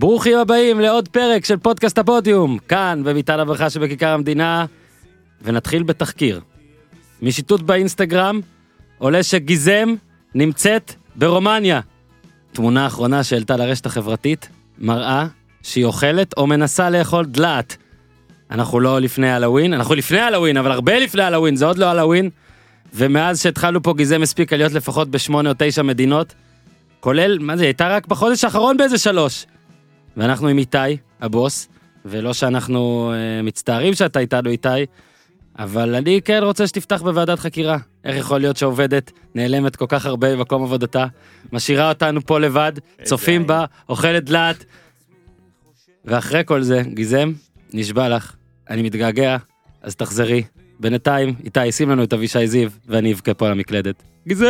ברוכים הבאים לעוד פרק של פודקאסט הפודיום, כאן בביתן הברכה שבכיכר המדינה, ונתחיל בתחקיר. משיטוט באינסטגרם עולה שגיזם נמצאת ברומניה. תמונה אחרונה שהעלתה לרשת החברתית מראה שהיא אוכלת או מנסה לאכול דלעת. אנחנו לא לפני הלואוין, אנחנו לפני הלואוין, אבל הרבה לפני הלואוין, זה עוד לא הלואוין. ומאז שהתחלנו פה גיזם הספיקה להיות לפחות בשמונה או תשע מדינות, כולל, מה זה, הייתה רק בחודש האחרון באיזה שלוש. ואנחנו עם איתי, הבוס, ולא שאנחנו אה, מצטערים שאתה איתנו איתי, אבל אני כן רוצה שתפתח בוועדת חקירה. איך יכול להיות שעובדת נעלמת כל כך הרבה במקום עבודתה, משאירה אותנו פה לבד, צופים בה, אוכלת דלעת. ואחרי כל זה, גיזם, נשבע לך, אני מתגעגע, אז תחזרי. בינתיים, איתי, שים לנו את אבישי זיו, ואני אבכה פה על המקלדת. גיזם!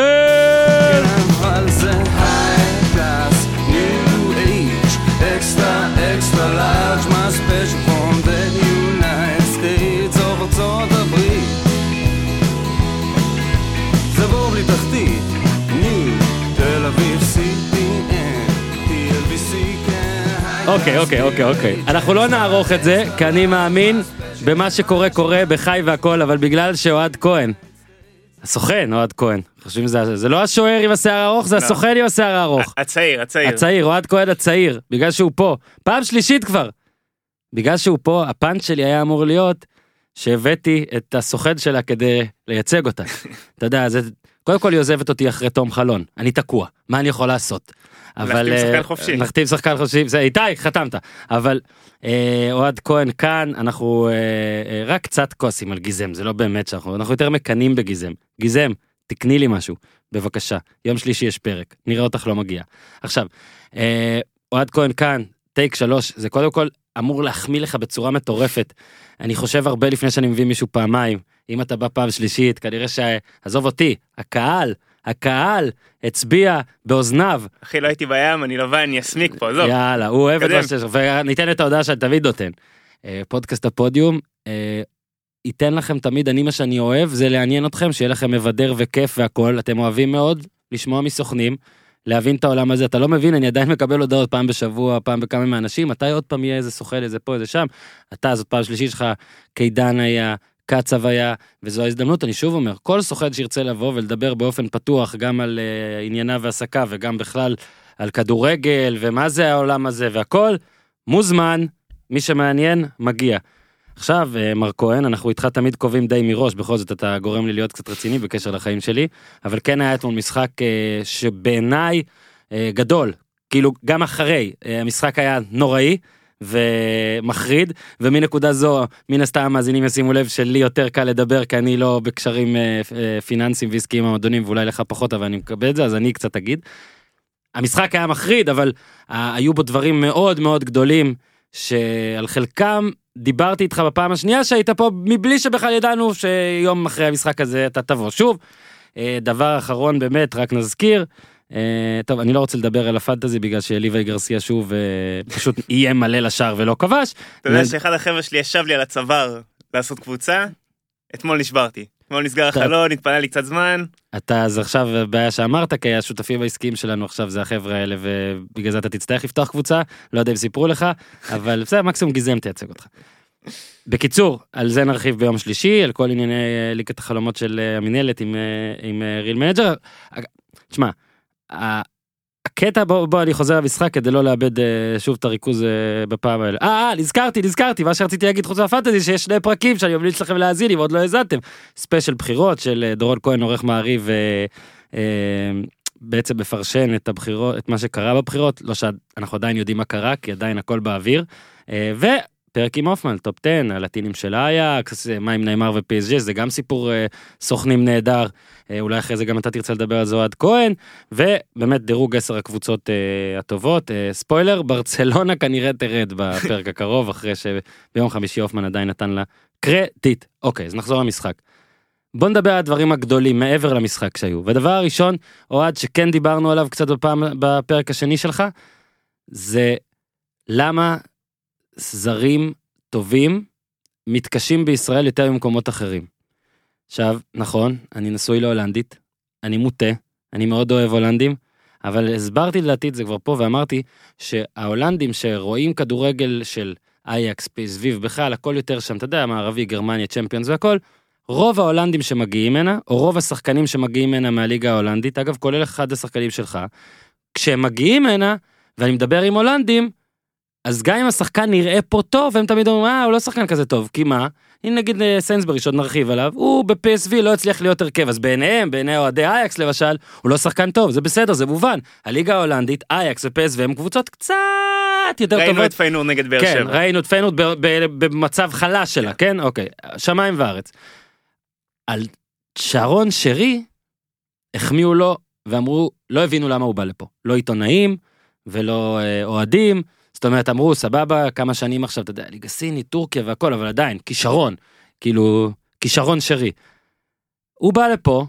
אוקיי, אוקיי, אוקיי, אוקיי. אנחנו לא נערוך את זה, כי אני מאמין במה שקורה קורה בחי והכל, אבל בגלל שאוהד כהן, הסוכן אוהד כהן, חושבים שזה, זה לא השוער עם השיער הארוך, זה לא. הסוכן עם השיער הארוך. הצעיר, הצעיר. הצעיר, אוהד כהן הצעיר, בגלל שהוא פה, פעם שלישית כבר. בגלל שהוא פה, הפאנץ' שלי היה אמור להיות שהבאתי את הסוכן שלה כדי לייצג אותה. אתה יודע, זה, קודם כל היא עוזבת אותי אחרי תום חלון, אני תקוע, מה אני יכול לעשות? אבל... להחתים שחקן אה, חופשי. להחתים שחקן חופשי, זה איתי, חתמת. אבל אה, אוהד כהן כאן, אנחנו אה, אה, רק קצת כועסים על גיזם, זה לא באמת שאנחנו, אנחנו יותר מקנאים בגיזם. גיזם, תקני לי משהו, בבקשה. יום שלישי יש פרק, נראה אותך לא מגיע. עכשיו, אוהד כהן כאן, טייק שלוש, זה קודם כל אמור להחמיא לך בצורה מטורפת. אני חושב הרבה לפני שאני מביא מישהו פעמיים. אם אתה בא פעם שלישית, כנראה ש... עזוב אותי, הקהל, הקהל הצביע באוזניו. אחי, לא הייתי בים, אני לבן, אני אסמיק פה, עזוב. יאללה, הוא אוהב את. מה שיש, וניתן את ההודעה שאני תמיד נותן. אה, פודקאסט הפודיום, אה, ייתן לכם תמיד, אני מה שאני אוהב, זה לעניין אתכם, שיהיה לכם מבדר וכיף והכל, אתם אוהבים מאוד לשמוע מסוכנים, להבין את העולם הזה, אתה לא מבין, אני עדיין מקבל הודעות פעם בשבוע, פעם בכמה מהאנשים, מתי עוד פעם יהיה איזה סוכן, איזה פה, איזה שם, אתה, זאת פעם שלישית שלך, קידן היה, קצב היה, וזו ההזדמנות, אני שוב אומר, כל סוכן שירצה לבוא ולדבר באופן פתוח, גם על uh, ענייניו ועסקיו, וגם בכלל על כדורגל, ומה זה העולם הזה והכל, מוזמן, מי שמעניין, מגיע. עכשיו, אה, מר כהן, אנחנו איתך תמיד קובעים די מראש, בכל זאת אתה גורם לי להיות קצת רציני בקשר לחיים שלי, אבל כן היה אתמול משחק אה, שבעיניי אה, גדול, כאילו גם אחרי, אה, המשחק היה נוראי. ומחריד ומנקודה זו מן הסתם המאזינים ישימו לב שלי יותר קל לדבר כי אני לא בקשרים אה, אה, פיננסיים ועסקיים עם המועדונים ואולי לך פחות אבל אני מקבל את זה אז אני קצת אגיד. המשחק היה מחריד אבל אה, היו בו דברים מאוד מאוד גדולים שעל חלקם דיברתי איתך בפעם השנייה שהיית פה מבלי שבכלל ידענו שיום אחרי המשחק הזה אתה תבוא שוב. אה, דבר אחרון באמת רק נזכיר. אה, טוב אני לא רוצה לדבר על הפנטזי בגלל שליווי גרסיה שוב אה, פשוט איים מלא לשער ולא כבש. אתה יודע שאחד החבר'ה שלי ישב לי על הצוואר לעשות קבוצה, אתמול נשברתי. אתמול נסגר החלון, התפנה לי קצת זמן. אתה אז עכשיו בעיה שאמרת כי השותפים העסקיים שלנו עכשיו זה החבר'ה האלה ובגלל זה אתה תצטרך לפתוח קבוצה לא יודע אם סיפרו לך אבל בסדר מקסימום גיזם תייצג אותך. בקיצור על זה נרחיב ביום שלישי על כל ענייני אה, ליגת החלומות של המינהלת עם עם Real Manager. תשמע. הקטע בוא בוא אני חוזר למשחק כדי לא לאבד אה, שוב את הריכוז אה, בפעם האלה. אה, אה נזכרתי נזכרתי מה שרציתי להגיד חוץ מה fantasy שיש שני פרקים שאני ממליץ לכם להאזין אם עוד לא האזנתם. ספיישל בחירות של אה, דורון כהן עורך מעריב אה, אה, בעצם מפרשן את הבחירות את מה שקרה בבחירות לא שאנחנו עדיין יודעים מה קרה כי עדיין הכל באוויר. ופרק עם הופמן טופ 10 הלטינים של אייקס מה עם נאמר ופייסג'ה זה גם סיפור אה, סוכנים נהדר. אה, אולי אחרי זה גם אתה תרצה לדבר על זה אוהד כהן. ובאמת דירוג 10 הקבוצות אה, הטובות. אה, ספוילר ברצלונה כנראה תרד בפרק הקרוב אחרי שביום חמישי הופמן עדיין נתן לה קרדיט. אוקיי אז נחזור למשחק. בוא נדבר על הדברים הגדולים מעבר למשחק שהיו. ודבר הראשון אוהד שכן דיברנו עליו קצת בפעם בפרק השני שלך זה למה זרים טובים מתקשים בישראל יותר ממקומות אחרים. עכשיו נכון אני נשוי להולנדית אני מוטה אני מאוד אוהב הולנדים אבל הסברתי לדעתי את זה כבר פה ואמרתי שההולנדים שרואים כדורגל של אייקס, סביב בכלל, הכל יותר שם, אתה יודע, מערבי, גרמניה, צ'מפיונס והכל, רוב ההולנדים שמגיעים הנה, או רוב השחקנים שמגיעים הנה מהליגה ההולנדית, אגב, כולל אחד השחקנים שלך, כשהם מגיעים הנה, ואני מדבר עם הולנדים, אז גם אם השחקן נראה פה טוב, הם תמיד אומרים, אה, הוא לא שחקן כזה טוב, כי מה? אם נגיד אה, סיינסברי, שעוד נרחיב עליו, הוא ב-PSV לא הצליח להיות הרכב, אז בעיניהם, בעיני אוהדי אייקס למשל, הוא לא שחקן טוב, זה בסדר, זה מובן. הליגה ההולנדית, אייקס ו-PSV הם קבוצות קצת יותר ראינו טובות. את פיינור נגד באר כן, שבע. ראינו את פיינורד במצב חלש שלה, כן? אוקיי, שמיים וארץ. על שרון שרי, החמיאו לו ואמרו, לא הבינו למה הוא בא לפה. לא עיתונאים ולא אה, אוהדים. זאת אומרת, אמרו, סבבה, כמה שנים עכשיו, אתה יודע, ליגה סינית, טורקיה והכל, אבל עדיין, כישרון. כאילו, כישרון שרי. הוא בא לפה,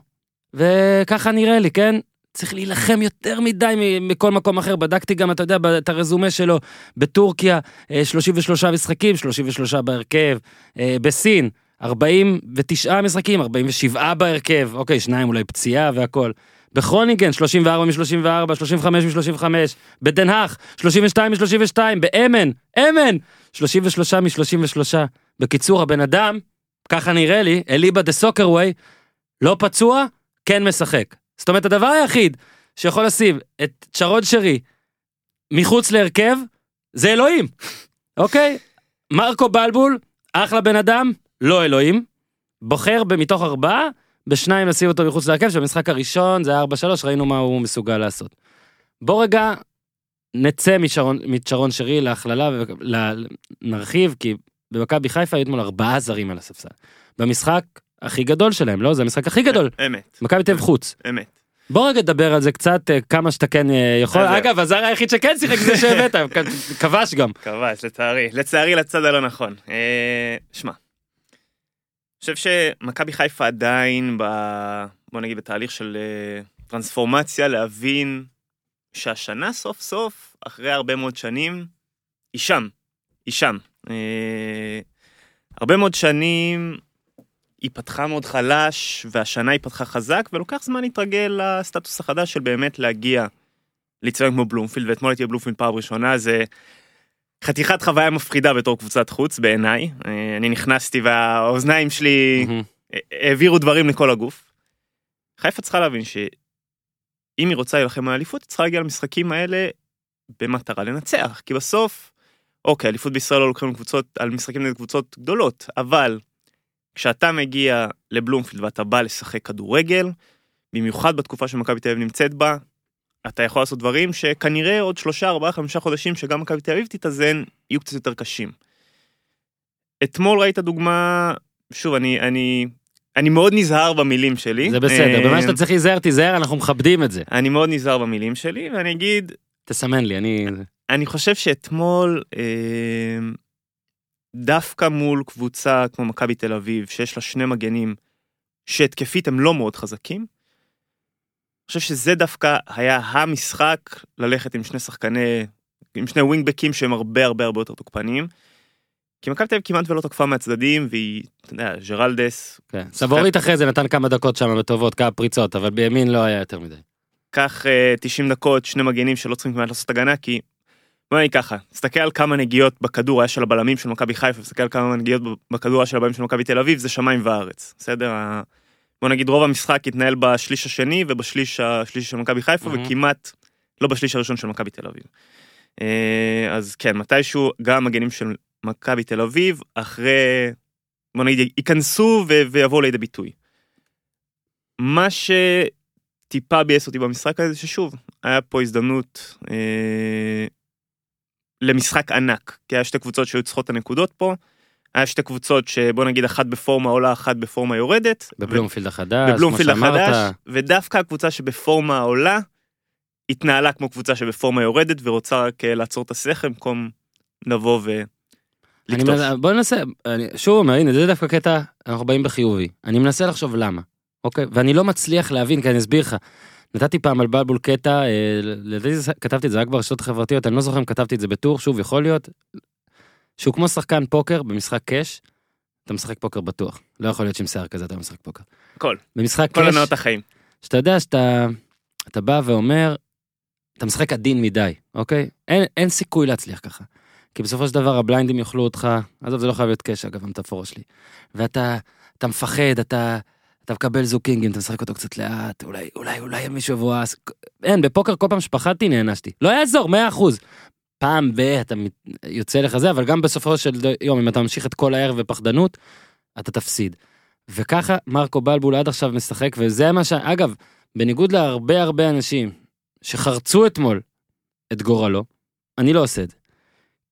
וככה נראה לי, כן? צריך להילחם יותר מדי מכל מקום אחר. בדקתי גם, אתה יודע, את הרזומה שלו בטורקיה, אה, 33 משחקים, 33 בהרכב. אה, בסין, 49 משחקים, 47 בהרכב. אוקיי, שניים אולי פציעה והכל. בכרוניגן, 34 מ-34, 35 מ-35. בדנהך, 32 מ-32. באמן, אמן, 33 מ-33. בקיצור, הבן אדם, ככה נראה לי, אליבא דה סוקרווי, לא פצוע, כן משחק. זאת אומרת, הדבר היחיד שיכול לשים את שרון שרי מחוץ להרכב, זה אלוהים, אוקיי? מרקו בלבול, אחלה בן אדם, לא אלוהים. בוחר מתוך ארבעה, בשניים לשים אותו מחוץ להרכב, שבמשחק הראשון זה היה 4-3, ראינו מה הוא מסוגל לעשות. בוא רגע נצא משרון, משרון שרי להכללה ונרחיב, כי במכבי חיפה היו אתמול ארבעה זרים על הספסל. במשחק הכי גדול שלהם, לא? זה המשחק הכי גדול. אמת, מכבי תל חוץ. אמת. בוא רגע נדבר על זה קצת, אה, כמה שאתה כן אה, יכול. אגב, הזר היחיד שכן שיחק זה שהבאת, כבש גם. כבש, לצערי. לצערי לצד הלא נכון. אה, שמע, חושב שמכבי חיפה עדיין, ב... בוא נגיד, בתהליך של אה, טרנספורמציה, להבין שהשנה סוף סוף, אחרי הרבה מאוד שנים, היא שם. היא שם. אה, הרבה מאוד שנים היא פתחה מאוד חלש, והשנה היא פתחה חזק, ולוקח זמן להתרגל לסטטוס החדש של באמת להגיע לאצטדיון כמו בלומפילד, ואתמול הייתי בבלומפילד פעם ראשונה, זה חתיכת חוויה מפחידה בתור קבוצת חוץ בעיניי. אה, אני נכנסתי והאוזניים שלי. העבירו דברים לכל הגוף. חיפה צריכה להבין שאם היא רוצה להילחם על האליפות, היא צריכה להגיע למשחקים האלה במטרה לנצח, כי בסוף, אוקיי, אליפות בישראל לא לוקחים קבוצות, על משחקים נגד קבוצות גדולות, אבל כשאתה מגיע לבלומפילד ואתה בא לשחק כדורגל, במיוחד בתקופה שמכבי תל אביב נמצאת בה, אתה יכול לעשות דברים שכנראה עוד שלושה, ארבעה, חמישה חודשים שגם מכבי תל אביב תתאזן, יהיו קצת יותר קשים. אתמול ראית דוגמה, שוב, אני, אני, אני מאוד נזהר במילים שלי. זה בסדר, אה, במה שאתה צריך להיזהר, תיזהר, אנחנו מכבדים את זה. אני מאוד נזהר במילים שלי, ואני אגיד, תסמן לי, אני... אני חושב שאתמול, אה, דווקא מול קבוצה כמו מכבי תל אביב, שיש לה שני מגנים, שהתקפית הם לא מאוד חזקים, חושב שזה דווקא היה המשחק ללכת עם שני שחקני, עם שני ווינגבקים שהם הרבה הרבה הרבה יותר תוקפניים. כי מכבי תל אביב כמעט ולא תקפה מהצדדים, והיא, אתה יודע, ג'רלדס, כן. סבורית אחרי זה נתן כמה דקות שם בטובות, כמה פריצות, אבל בימין לא היה יותר מדי. קח אה, 90 דקות, שני מגנים שלא צריכים כמעט לעשות הגנה, כי... בוא נגיד ככה, תסתכל על כמה נגיעות בכדור היה של הבלמים של מכבי חיפה, תסתכל על כמה נגיעות בכדור היה של הבלמים של מכבי תל אביב, זה שמיים וארץ, בסדר? בוא נגיד רוב המשחק התנהל בשליש השני ובשליש השלישי של מכבי חיפה, מהמם. וכמעט לא בשליש הראשון של מכבי תל אביב. אה, אז כן, מתישהו גם מגנים של מכבי תל אביב, אחרי, בוא נגיד, ייכנסו ו- ויבואו לידי ביטוי. מה שטיפה ביאס אותי במשחק הזה, ששוב, היה פה הזדמנות אה, למשחק ענק, כי היה שתי קבוצות שהיו צריכות את הנקודות פה, היה שתי קבוצות שבוא נגיד אחת בפורמה עולה, אחת בפורמה יורדת. בבלומפילד החדש, בבלומפילד. החדש, ודווקא הקבוצה שבפורמה עולה, התנהלה כמו קבוצה שבפורמה יורדת ורוצה רק אה, לעצור את השכל במקום לבוא ולקטוף. בוא ננסה, אני שוב אומר, הנה זה דווקא קטע, אנחנו באים בחיובי. אני מנסה לחשוב למה, אוקיי? ואני לא מצליח להבין, כי אני אסביר לך. נתתי פעם על בלבול קטע, אה, לדעתי כתבתי את זה רק ברשתות החברתיות, אני לא זוכר אם כתבתי את זה בטור, שוב, יכול להיות, שהוא כמו שחקן פוקר במשחק קאש, אתה משחק פוקר בטוח. לא יכול להיות שעם שיער כזה אתה משחק פוקר. הכל, במשחק כל קאש, הנאות החיים. שאתה יודע שאתה אתה בא ואומר, אתה משחק עדין מדי, אוקיי? אין, אין סיכוי להצליח ככה. כי בסופו של דבר הבליינדים יאכלו אותך, עזוב, זה לא חייב להיות קש, אגב, המטאפורה שלי. ואתה אתה מפחד, אתה, אתה מקבל זוקינגים, אתה משחק אותו קצת לאט, אולי, אולי, אולי מישהו יבואס. אין, בפוקר כל פעם שפחדתי נענשתי. לא יעזור, 100%. פעם ב... אתה יוצא לך זה, אבל גם בסופו של יום, אם אתה ממשיך את כל הערב בפחדנות, אתה תפסיד. וככה מרקו בלבול עד עכשיו משחק, וזה מה ש... אגב, בניגוד להרבה הרבה אנשים שחרצו אתמול את גורלו, אני לא עושה את זה.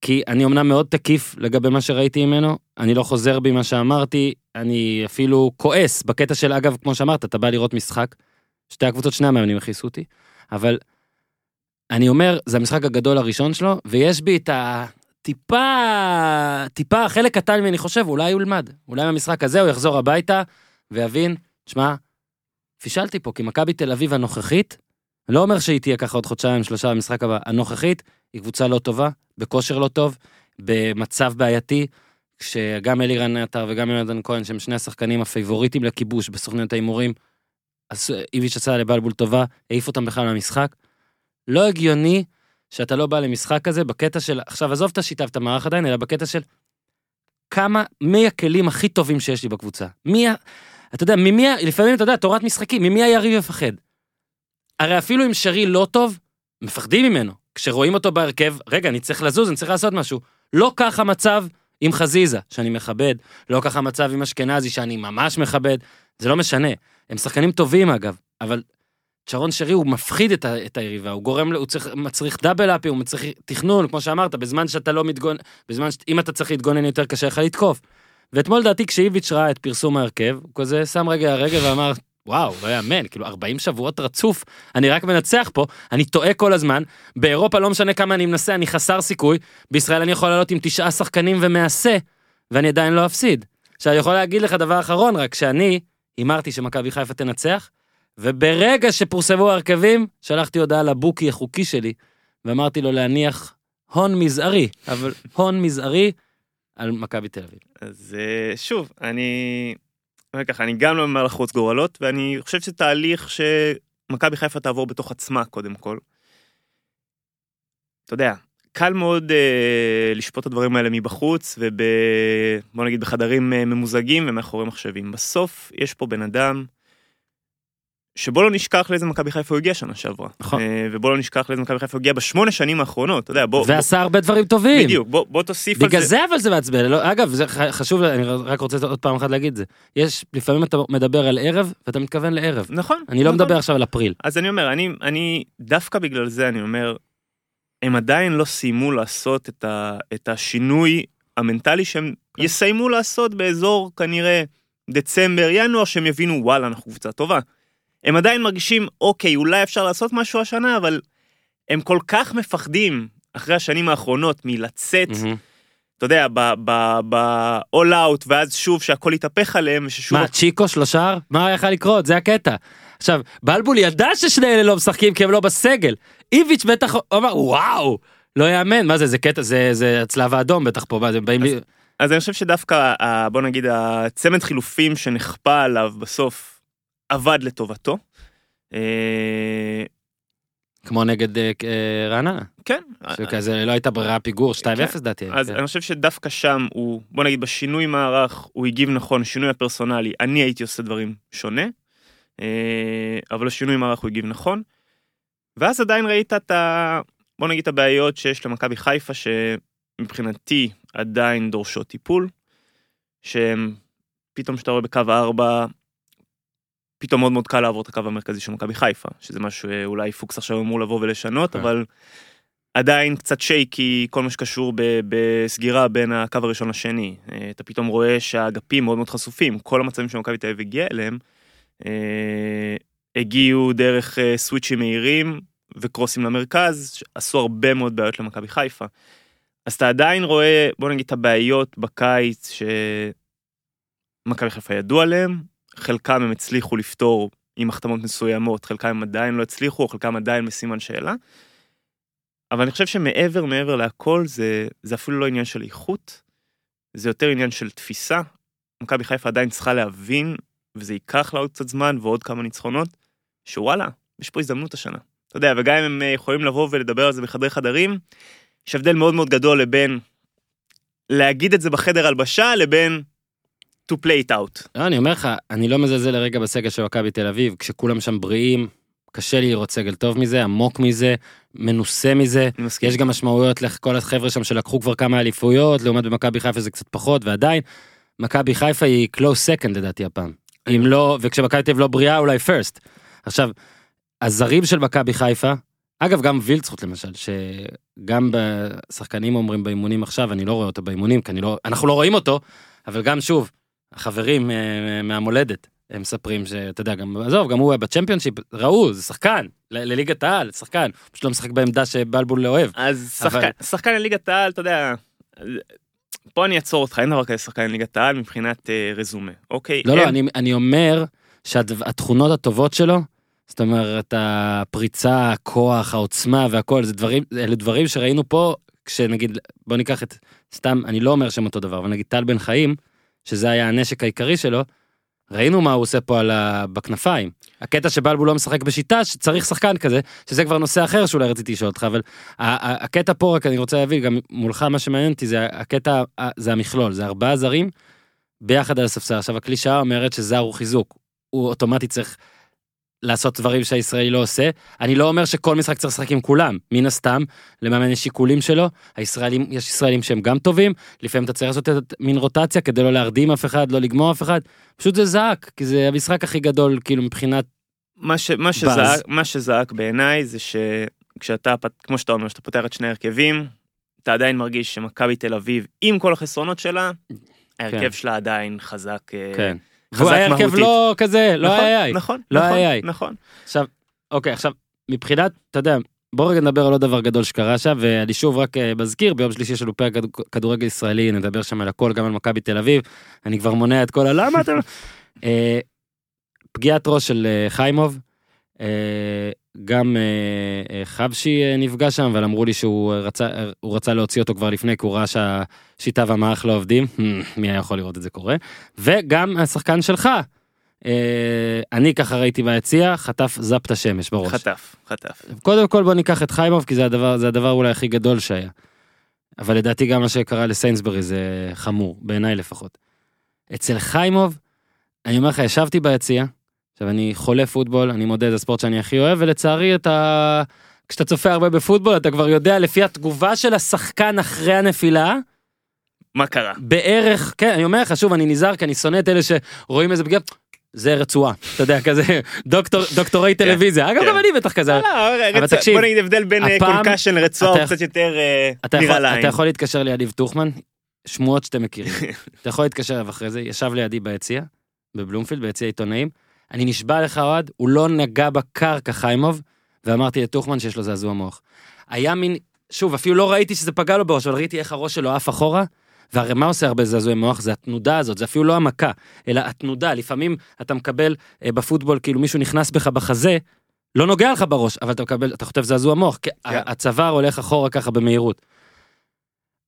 כי אני אמנם מאוד תקיף לגבי מה שראיתי ממנו, אני לא חוזר בי מה שאמרתי, אני אפילו כועס בקטע של, אגב, כמו שאמרת, אתה בא לראות משחק, שתי הקבוצות, שני המאמנים הכעיסו אותי, אבל אני אומר, זה המשחק הגדול הראשון שלו, ויש בי את הטיפה, טיפה, חלק קטן ממני חושב, אולי הוא ילמד, אולי במשחק הזה הוא יחזור הביתה ויבין, תשמע, פישלתי פה, כי מכבי תל אביב הנוכחית, לא אומר שהיא תהיה ככה עוד חודשיים, שלושה במשחק הבא, הנוכחית היא קבוצה לא טובה, בכושר לא טוב, במצב בעייתי, כשגם אלירן עטר וגם יונתן כהן, שהם שני השחקנים הפייבוריטים לכיבוש בסוכניות ההימורים, אז איביץ' עשה לבלבול טובה, העיף אותם בכלל מהמשחק. לא הגיוני שאתה לא בא למשחק כזה בקטע של, עכשיו עזוב את השיטה ואת המערך עדיין, אלא בקטע של כמה, מי הכלים הכי טובים שיש לי בקבוצה? מי ה... אתה יודע, ממי, ה- לפעמים אתה יודע, תורת משחקים, ממי היריב יפחד? הרי אפילו אם שרי לא טוב, מפחדים ממנו. כשרואים אותו בהרכב, רגע, אני צריך לזוז, אני צריך לעשות משהו. לא כך המצב עם חזיזה, שאני מכבד, לא כך המצב עם אשכנזי, שאני ממש מכבד, זה לא משנה. הם שחקנים טובים אגב, אבל שרון שרי הוא מפחיד את, ה, את היריבה, הוא גורם, הוא צריך, מצריך דאבל אפי, הוא מצריך תכנון, כמו שאמרת, בזמן שאתה לא מתגונן, בזמן ש... אם אתה צריך להתגונן יותר קשה לך לתקוף. ואתמול לדעתי כשאיביץ' ראה את פרסום ההרכב, הוא כזה שם רגע הרגל ואמר, וואו, לא יאמן, כאילו 40 שבועות רצוף, אני רק מנצח פה, אני טועה כל הזמן, באירופה לא משנה כמה אני מנסה, אני חסר סיכוי, בישראל אני יכול לעלות עם תשעה שחקנים ומעשה, ואני עדיין לא אפסיד. עכשיו, אני יכול להגיד לך דבר אחרון, רק שאני הימרתי שמכבי חיפה תנצח, וברגע שפורסמו ההרכבים, שלחתי הודעה לבוקי החוקי שלי, ואמרתי לו להניח הון מזערי, אבל הון מזערי על מכבי תל אביב. אז אה, שוב, אני... אומר ככה, אני גם לא ממהר לחרוץ גורלות, ואני חושב שזה תהליך שמכבי חיפה תעבור בתוך עצמה קודם כל. אתה יודע, קל מאוד אה, לשפוט את הדברים האלה מבחוץ, וב... בוא נגיד בחדרים אה, ממוזגים ומאחורי מחשבים. בסוף יש פה בן אדם שבוא לא נשכח לאיזה מכבי חיפה הוא הגיע שנה שעברה. נכון. אה, ובוא לא נשכח לאיזה מכבי חיפה הוא הגיע בשמונה שנים האחרונות, אתה יודע, בוא... ועשה הרבה דברים טובים. בדיוק, בוא, בוא תוסיף על בגלל זה. זה אבל זה מעצבן, לא, אגב, זה חשוב, אני רק רוצה עוד פעם אחת להגיד את זה. יש, לפעמים אתה מדבר על ערב, ואתה מתכוון לערב. נכון. אני לא נכון. מדבר עכשיו על אפריל. אז אני אומר, אני, אני, דווקא בגלל זה אני אומר, הם עדיין לא סיימו לעשות את, ה, את השינוי המנטלי שהם כן. יסיימו לעשות באזור כנראה דצמבר, ינואר, שהם יבינו, וואלה, אנחנו קבוצה טובה. הם עדיין מרגישים, אוקיי, אולי אפשר לעשות משהו השנה, אבל הם כל כך מפחדים אחרי השנים האחרונות מלצאת, מהמם. אתה יודע, ב-all out, ואז שוב שהכל יתהפך עליהם, וששוב... מה, צ'יקו שלושה? מה יכול לקרות? זה הקטע. עכשיו, בלבול ידע ששני אלה לא משחקים כי הם לא בסגל. איביץ' בטח אמר, וואו, לא יאמן, מה זה, זה קטע, זה, זה הצלב האדום בטח פה, מה זה, באים לי... אז אני חושב שדווקא, בוא נגיד, הצמד חילופים שנכפה עליו בסוף עבד לטובתו. אה, כמו נגד אה, אה, רעננה. כן, שכזה לא הייתה ברירה פיגור 2-0 דעתי. אז כן. אני חושב שדווקא שם הוא, בוא נגיד, בשינוי מערך הוא הגיב נכון, שינוי הפרסונלי, אני הייתי עושה דברים שונה, אבל השינוי מערך הוא הגיב נכון. ואז עדיין ראית את ה... בוא נגיד את הבעיות שיש למכבי חיפה, שמבחינתי עדיין דורשות טיפול, שהם פתאום שאתה רואה בקו הארבע, פתאום מאוד מאוד קל לעבור את הקו המרכזי של מכבי חיפה, שזה משהו שאולי פוקס עכשיו אמור לבוא ולשנות, כן. אבל עדיין קצת שייקי כל מה שקשור ב- בסגירה בין הקו הראשון לשני. אה, אתה פתאום רואה שהאגפים מאוד מאוד חשופים, כל המצבים שמכבי תל אביב הגיעה אליהם, אה, הגיעו דרך אה, סוויצ'ים מהירים וקרוסים למרכז, עשו הרבה מאוד בעיות למכבי חיפה. אז אתה עדיין רואה, בוא נגיד, את הבעיות בקיץ שמכבי חיפה ידעו עליהם, חלקם הם הצליחו לפתור עם החתמות מסוימות, חלקם הם עדיין לא הצליחו, חלקם עדיין בסימן שאלה. אבל אני חושב שמעבר מעבר להכל זה, זה אפילו לא עניין של איכות, זה יותר עניין של תפיסה. מכבי חיפה עדיין צריכה להבין, וזה ייקח לה עוד קצת זמן ועוד כמה ניצחונות, שוואלה, יש פה הזדמנות השנה. אתה יודע, וגם אם הם אה, יכולים לבוא ולדבר על זה בחדרי חדרים, יש הבדל מאוד מאוד גדול לבין להגיד את זה בחדר הלבשה לבין to play it out. לא, אני אומר לך, אני לא מזלזל לרגע בסגל של מכבי תל אביב, כשכולם שם בריאים, קשה לי לראות סגל טוב מזה, עמוק מזה, מנוסה מזה. מסכים. יש גם משמעויות לכל החבר'ה שם שלקחו כבר כמה אליפויות, לעומת במכבי חיפה זה קצת פחות, ועדיין, מכבי חיפה היא close second לדעתי הפעם. אם לא, וכשמכבי תל אביב לא בריאה, אולי first. עכשיו, הזרים של מכבי חיפה, אגב, גם וילצחוט למשל, שגם בשחקנים אומרים באימונים עכשיו, אני לא רואה אותו באימונים, כי אני לא, אנחנו לא רואים אותו, אבל גם שוב, החברים אה, מהמולדת, הם מספרים שאתה יודע, גם, עזוב, גם הוא היה בצ'מפיונשיפ, ראו, זה שחקן, לליגת העל, שחקן, פשוט לא משחק בעמדה שבלבול לא אוהב. אז אבל- שחקן, שחקן לליגת העל, אתה יודע, פה אני אעצור אותך, אין דבר כזה שחקן לליגת העל מבחינת אה, רזומה, אוקיי? לא, לא, אני, אני אומר שהתכונות הטובות שלו, זאת אומרת, הפריצה, הכוח, העוצמה והכל, זה דברים, אלה דברים שראינו פה, כשנגיד, בוא ניקח את, סתם, אני לא אומר שהם אותו דבר, אבל נגיד טל בן חיים, שזה היה הנשק העיקרי שלו, ראינו מה הוא עושה פה על ה... בכנפיים. הקטע שבלבול לא משחק בשיטה, שצריך שחקן כזה, שזה כבר נושא אחר שאולי רציתי לשאול אותך, אבל הקטע פה, רק אני רוצה להבין, גם מולך מה שמעניין אותי, זה הקטע, זה המכלול, זה ארבעה זרים ביחד על הספסל. עכשיו, הקלישאה אומרת שזר הוא חיזוק, הוא אוטומטית צריך לעשות דברים שהישראלי לא עושה. אני לא אומר שכל משחק צריך לשחק עם כולם, מן הסתם, למאמן יש שיקולים שלו, הישראלים, יש ישראלים שהם גם טובים, לפעמים אתה צריך לעשות את מין רוטציה כדי לא להרדים אף אחד, לא לגמור אף אחד, פשוט זה זעק, כי זה המשחק הכי גדול, כאילו מבחינת, מה, ש, מה, שזעק, מה שזעק בעיניי זה שכשאתה, כמו שאתה אומר, שאתה פותח את שני ההרכבים, אתה עדיין מרגיש שמכבי תל אביב, עם כל החסרונות שלה, ההרכב כן. שלה עדיין חזק. אה, כן. חזק והוא היה הרכב מהותית. לא כזה, לא נכון, היה איי. נכון, לא נכון, היה איי. נכון. עכשיו, אוקיי, עכשיו, מבחינת, אתה יודע, בוא רגע נדבר על עוד דבר גדול שקרה שם, ואני שוב רק אה, מזכיר, ביום שלישי יש לנו פרק כד- כדורגל ישראלי, נדבר שם על הכל, גם על מכבי תל אביב, אני כבר מונע את כל הלמה אתה... לא-" אה, פגיעת ראש של אה, חיימוב, גם אה, אה, חבשי אה, נפגע שם, אבל אמרו לי שהוא רצה, להוציא אותו כבר לפני, כי הוא ראה שהשיטה והמערך לא עובדים, מי היה יכול לראות את זה קורה, וגם השחקן שלך, אני ככה ראיתי ביציע, חטף זפת השמש בראש. חטף, חטף. קודם כל בוא ניקח את חיימוב כי זה הדבר זה הדבר אולי הכי גדול שהיה. אבל לדעתי גם מה שקרה לסיינסברי זה חמור בעיניי לפחות. אצל חיימוב אני אומר לך ישבתי ביציע. עכשיו אני חולה פוטבול אני מודה זה הספורט שאני הכי אוהב ולצערי אתה כשאתה צופה הרבה בפוטבול אתה כבר יודע לפי התגובה של השחקן אחרי הנפילה מה קרה? בערך כן אני אומר לך שוב אני נזהר כי אני שונא את אלה שרואים איזה פגיעה. זה רצועה אתה יודע כזה דוקטור דוקטורי טלוויזיה אגב כן. גם אני בטח כזה. לא, לא, אבל תקשיב, בוא נגיד הבדל בין אה, concussion לרצועה הוא קצת יותר אה, נראה לעין. אתה יכול להתקשר לידיב טוחמן, שמועות שאתם מכירים. אתה יכול להתקשר אליו אחרי זה, ישב לידי ביציע, בבלומפילד, ביציע עיתונאים. אני נשבע לך אוהד, הוא לא נגע בקרקע חיימוב, ואמרתי לטוחמן שיש לו זעזוע מוח. היה מין, שוב, אפילו לא ראיתי שזה פגע לו בראש, אבל ראיתי איך הראש שלו עף אחורה, והרי מה עושה הרבה זעזועי מוח? זה התנודה הזאת, זה אפילו לא המכה, אלא התנודה. לפעמים אתה מקבל אה, בפוטבול, כאילו מישהו נכנס בך בחזה, לא נוגע לך בראש, אבל אתה מקבל, אתה חוטף זעזוע מוח, כי כן. הצוואר הולך אחורה ככה במהירות.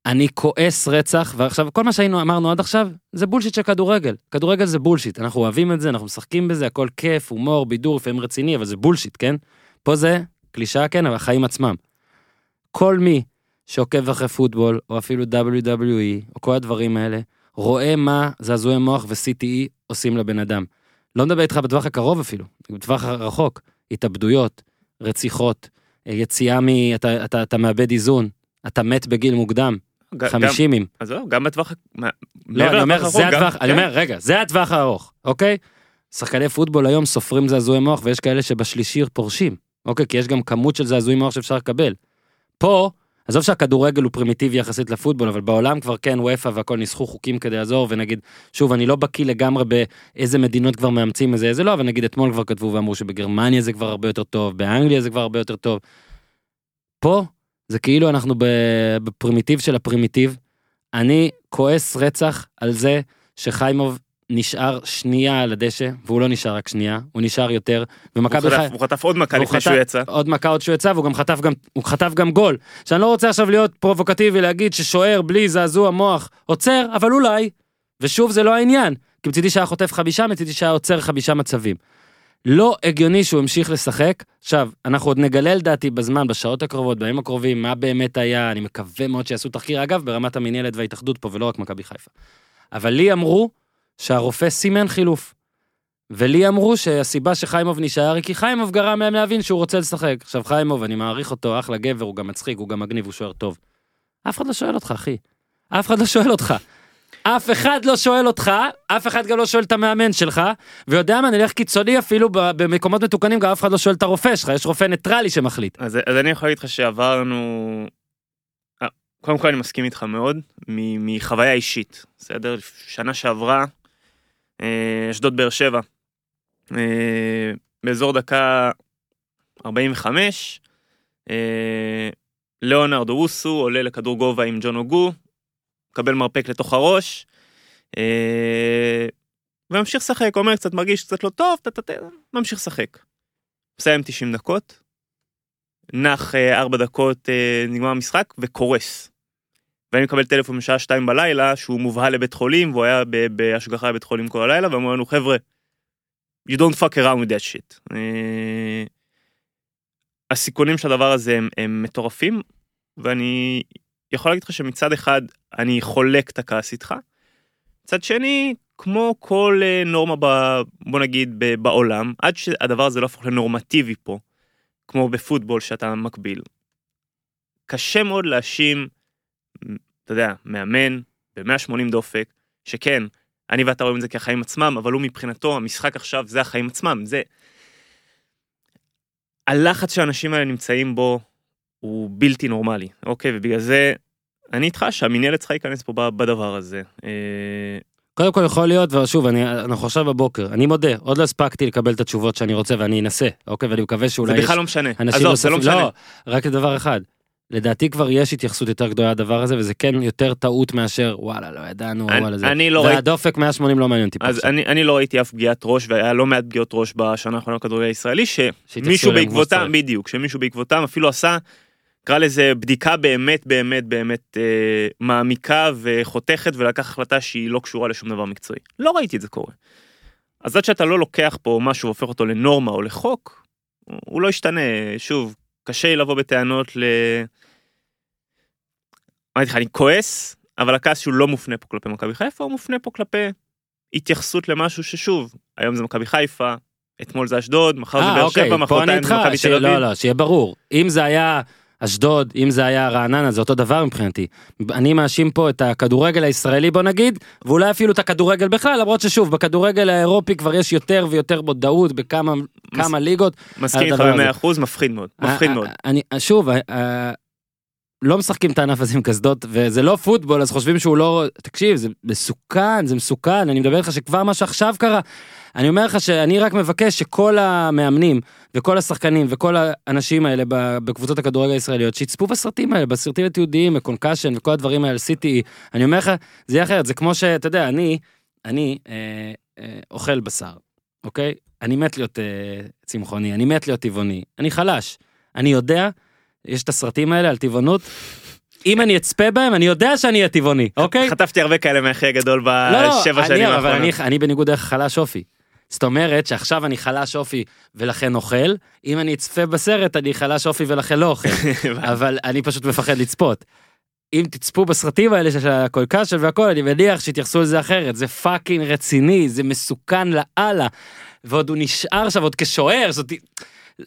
אני כועס רצח, ועכשיו כל מה שהיינו אמרנו עד עכשיו זה bullshit של כדורגל. כדורגל זה bullshit, אנחנו אוהבים את זה, אנחנו משחקים בזה, הכל כיף, הומור, בידור, לפעמים רציני, אבל זה bullshit, כן? פה זה קלישאה, כן, אבל החיים עצמם. כל מי שעוקב אחרי פוטבול, או אפילו WWE, או כל הדברים האלה, רואה מה זעזועי מוח ו-CTE עושים לבן אדם. לא מדבר איתך בטווח הקרוב אפילו, בטווח הרחוק. התאבדויות, רציחות, אה, יציאה מ... אתה, אתה, אתה מאבד איזון, אתה מת בגיל מוקדם, חמישימים. אז זהו, גם בטווח... לא, אני אומר, זה הטווח, אני כן. אומר, רגע, זה הטווח הארוך, אוקיי? שחקני פוטבול היום סופרים זעזועי מוח, ויש כאלה שבשלישי פורשים, אוקיי? כי יש גם כמות של זעזועי מוח שאפשר לקבל. פה, עזוב שהכדורגל הוא פרימיטיבי יחסית לפוטבול, אבל בעולם כבר כן, וופא והכל ניסחו חוקים כדי לעזור, ונגיד, שוב, אני לא בקיא לגמרי באיזה מדינות כבר מאמצים איזה, איזה לא, אבל נגיד אתמול כבר כתבו ואמרו שבגרמניה זה כבר הרבה יותר טוב, באנגליה זה כבר הרבה יותר טוב. פה, זה כאילו אנחנו בפרימיטיב של הפרימיטיב. אני כועס רצח על זה שחיימוב נשאר שנייה על הדשא, והוא לא נשאר רק שנייה, הוא נשאר יותר, ומכבי חיפה... הוא חטף עוד מכה לפני שהוא יצא. עוד מכה עוד שהוא יצא והוא גם חטף גם חטף גם גול. שאני לא רוצה עכשיו להיות פרובוקטיבי להגיד ששוער בלי זעזוע מוח עוצר אבל אולי ושוב זה לא העניין כי מצידי שהיה חוטף חמישה מצידי שהיה עוצר חמישה מצבים. לא הגיוני שהוא המשיך לשחק. עכשיו, אנחנו עוד נגלה לדעתי בזמן, בשעות הקרובות, בימים הקרובים, מה באמת היה, אני מקווה מאוד שיעשו תחקיר, אגב, ברמת המינהלת וההתאחדות פה, ולא רק מכבי חיפה. אבל לי אמרו שהרופא סימן חילוף. ולי אמרו שהסיבה שחיימוב נשאר היא כי חיימוב גרם להם להבין שהוא רוצה לשחק. עכשיו חיימוב, אני מעריך אותו, אחלה גבר, הוא גם מצחיק, הוא גם מגניב, הוא שוער טוב. אף אחד לא שואל אותך, אחי. אף אחד לא שואל אותך. אף אחד לא שואל אותך, אף אחד גם לא שואל את המאמן שלך, ויודע מה, נלך קיצוני אפילו במקומות מתוקנים, גם אף אחד לא שואל את הרופא שלך, יש רופא ניטרלי שמחליט. אז, אז אני יכול להגיד לך שעברנו... אה, קודם כל אני מסכים איתך מאוד, מחוויה אישית, בסדר? שנה שעברה, אה, אשדוד באר שבע, אה, באזור דקה 45, אה, ליאונרד אוסו עולה לכדור גובה עם ג'ון אוגו, מקבל מרפק לתוך הראש, אה, וממשיך לשחק, אומר קצת מרגיש קצת לא טוב, טה-טה-טה, ממשיך לשחק. מסיים 90 דקות, נח אה, ארבע דקות אה, נגמר המשחק וקורס. ואני מקבל טלפון בשעה שתיים בלילה שהוא מובהל לבית חולים והוא היה בהשגחה בבית חולים כל הלילה ואמרו לנו חבר'ה you don't fuck around with that shit. אה, הסיכונים של הדבר הזה הם, הם מטורפים ואני יכול להגיד לך שמצד אחד אני חולק את הכעס איתך. מצד שני כמו כל אה, נורמה ב, בוא נגיד ב, בעולם עד שהדבר הזה לא הפך לנורמטיבי פה. כמו בפוטבול שאתה מקביל. קשה מאוד להאשים, אתה יודע, מאמן ב-180 דופק, שכן, אני ואתה רואים את זה כחיים עצמם, אבל הוא מבחינתו, המשחק עכשיו זה החיים עצמם, זה... הלחץ שהאנשים האלה נמצאים בו הוא בלתי נורמלי, אוקיי? ובגלל זה, אני איתך שהמינהלת צריכה להיכנס פה בדבר הזה. אה, קודם כל יכול להיות, ושוב, אני, אנחנו עכשיו בבוקר, אני מודה, עוד לא הספקתי לקבל את התשובות שאני רוצה ואני אנסה, אוקיי? ואני מקווה שאולי זה יש בכלל לא משנה. עזוב, זה נוספים, לא משנה. לא, רק לדבר אחד. לדעתי כבר יש התייחסות יותר גדולה לדבר הזה, וזה כן יותר טעות מאשר וואלה, לא ידענו, אני- וואלה, זה. אני לא ראיתי... והדופק 180 לא מעניין אותי פה אז. אני, אני לא ראיתי אף פגיעת ראש והיה לא מעט פגיעות ראש בשנה האחרונה בכדורגל הישראלי שמישהו בעקבותם. בדיוק שמישהו בעקבותם אפילו עשה קרא לזה בדיקה באמת באמת באמת אה, מעמיקה וחותכת ולקח החלטה שהיא לא קשורה לשום דבר מקצועי לא ראיתי את זה קורה. אז עד שאתה לא לוקח פה משהו והופך אותו לנורמה או לחוק הוא- לא ישתנה שוב קשה לי לבוא בטענות ל... אמרתי לך אני כועס אבל הכעס שהוא לא מופנה פה כלפי מכבי חיפה הוא מופנה פה כלפי התייחסות למשהו ששוב היום זה מכבי חיפה אתמול זה אשדוד מחר זה אה, באר אוקיי, שבע מחרתיים זה מכבי תל אביב. לא, לא, שיהיה ברור. אם זה היה אשדוד, אם זה היה רעננה, זה אותו דבר מבחינתי. אני מאשים פה את הכדורגל הישראלי, בוא נגיד, ואולי אפילו את הכדורגל בכלל, למרות ששוב, בכדורגל האירופי כבר יש יותר ויותר מודעות בכמה כמה ליגות. מסכים איתך הדבר הזה. במאה אחוז מפחיד מאוד מפחיד אה, מאוד. אה, אני, שוב, אה, אה, לא משחקים את הענף הזה עם קסדות, וזה לא פוטבול, אז חושבים שהוא לא... תקשיב, זה מסוכן, זה מסוכן, אני מדבר איתך שכבר מה שעכשיו קרה, אני אומר לך שאני רק מבקש שכל המאמנים וכל השחקנים וכל האנשים האלה בקבוצות הכדורגל הישראליות שיצפו בסרטים האלה, בסרטים התיעודיים, בקונקשן וכל הדברים האלה, CTE, אני אומר לך, זה יהיה אחרת, זה כמו שאתה יודע, אני, אני אה, אה, אוכל בשר, אוקיי? אני מת להיות אה, צמחוני, אני מת להיות טבעוני, אני חלש. אני יודע, יש את הסרטים האלה על טבעונות, אם אני אצפה בהם, אני יודע שאני אהיה טבעוני, אוקיי? חטפתי הרבה כאלה מהאחי הגדול לא, לא, בשבע שנים האחרונות. אני בניגוד דרך חלש אופי. זאת אומרת שעכשיו אני חלש אופי ולכן אוכל, אם אני אצפה בסרט אני חלש אופי ולכן לא אוכל, אבל אני פשוט מפחד לצפות. אם תצפו בסרטים האלה של ה concussion והכל, אני מניח שיתייחסו לזה אחרת, זה fucking רציני, זה מסוכן לאללה, ועוד הוא נשאר שם עוד כשוער, זאת...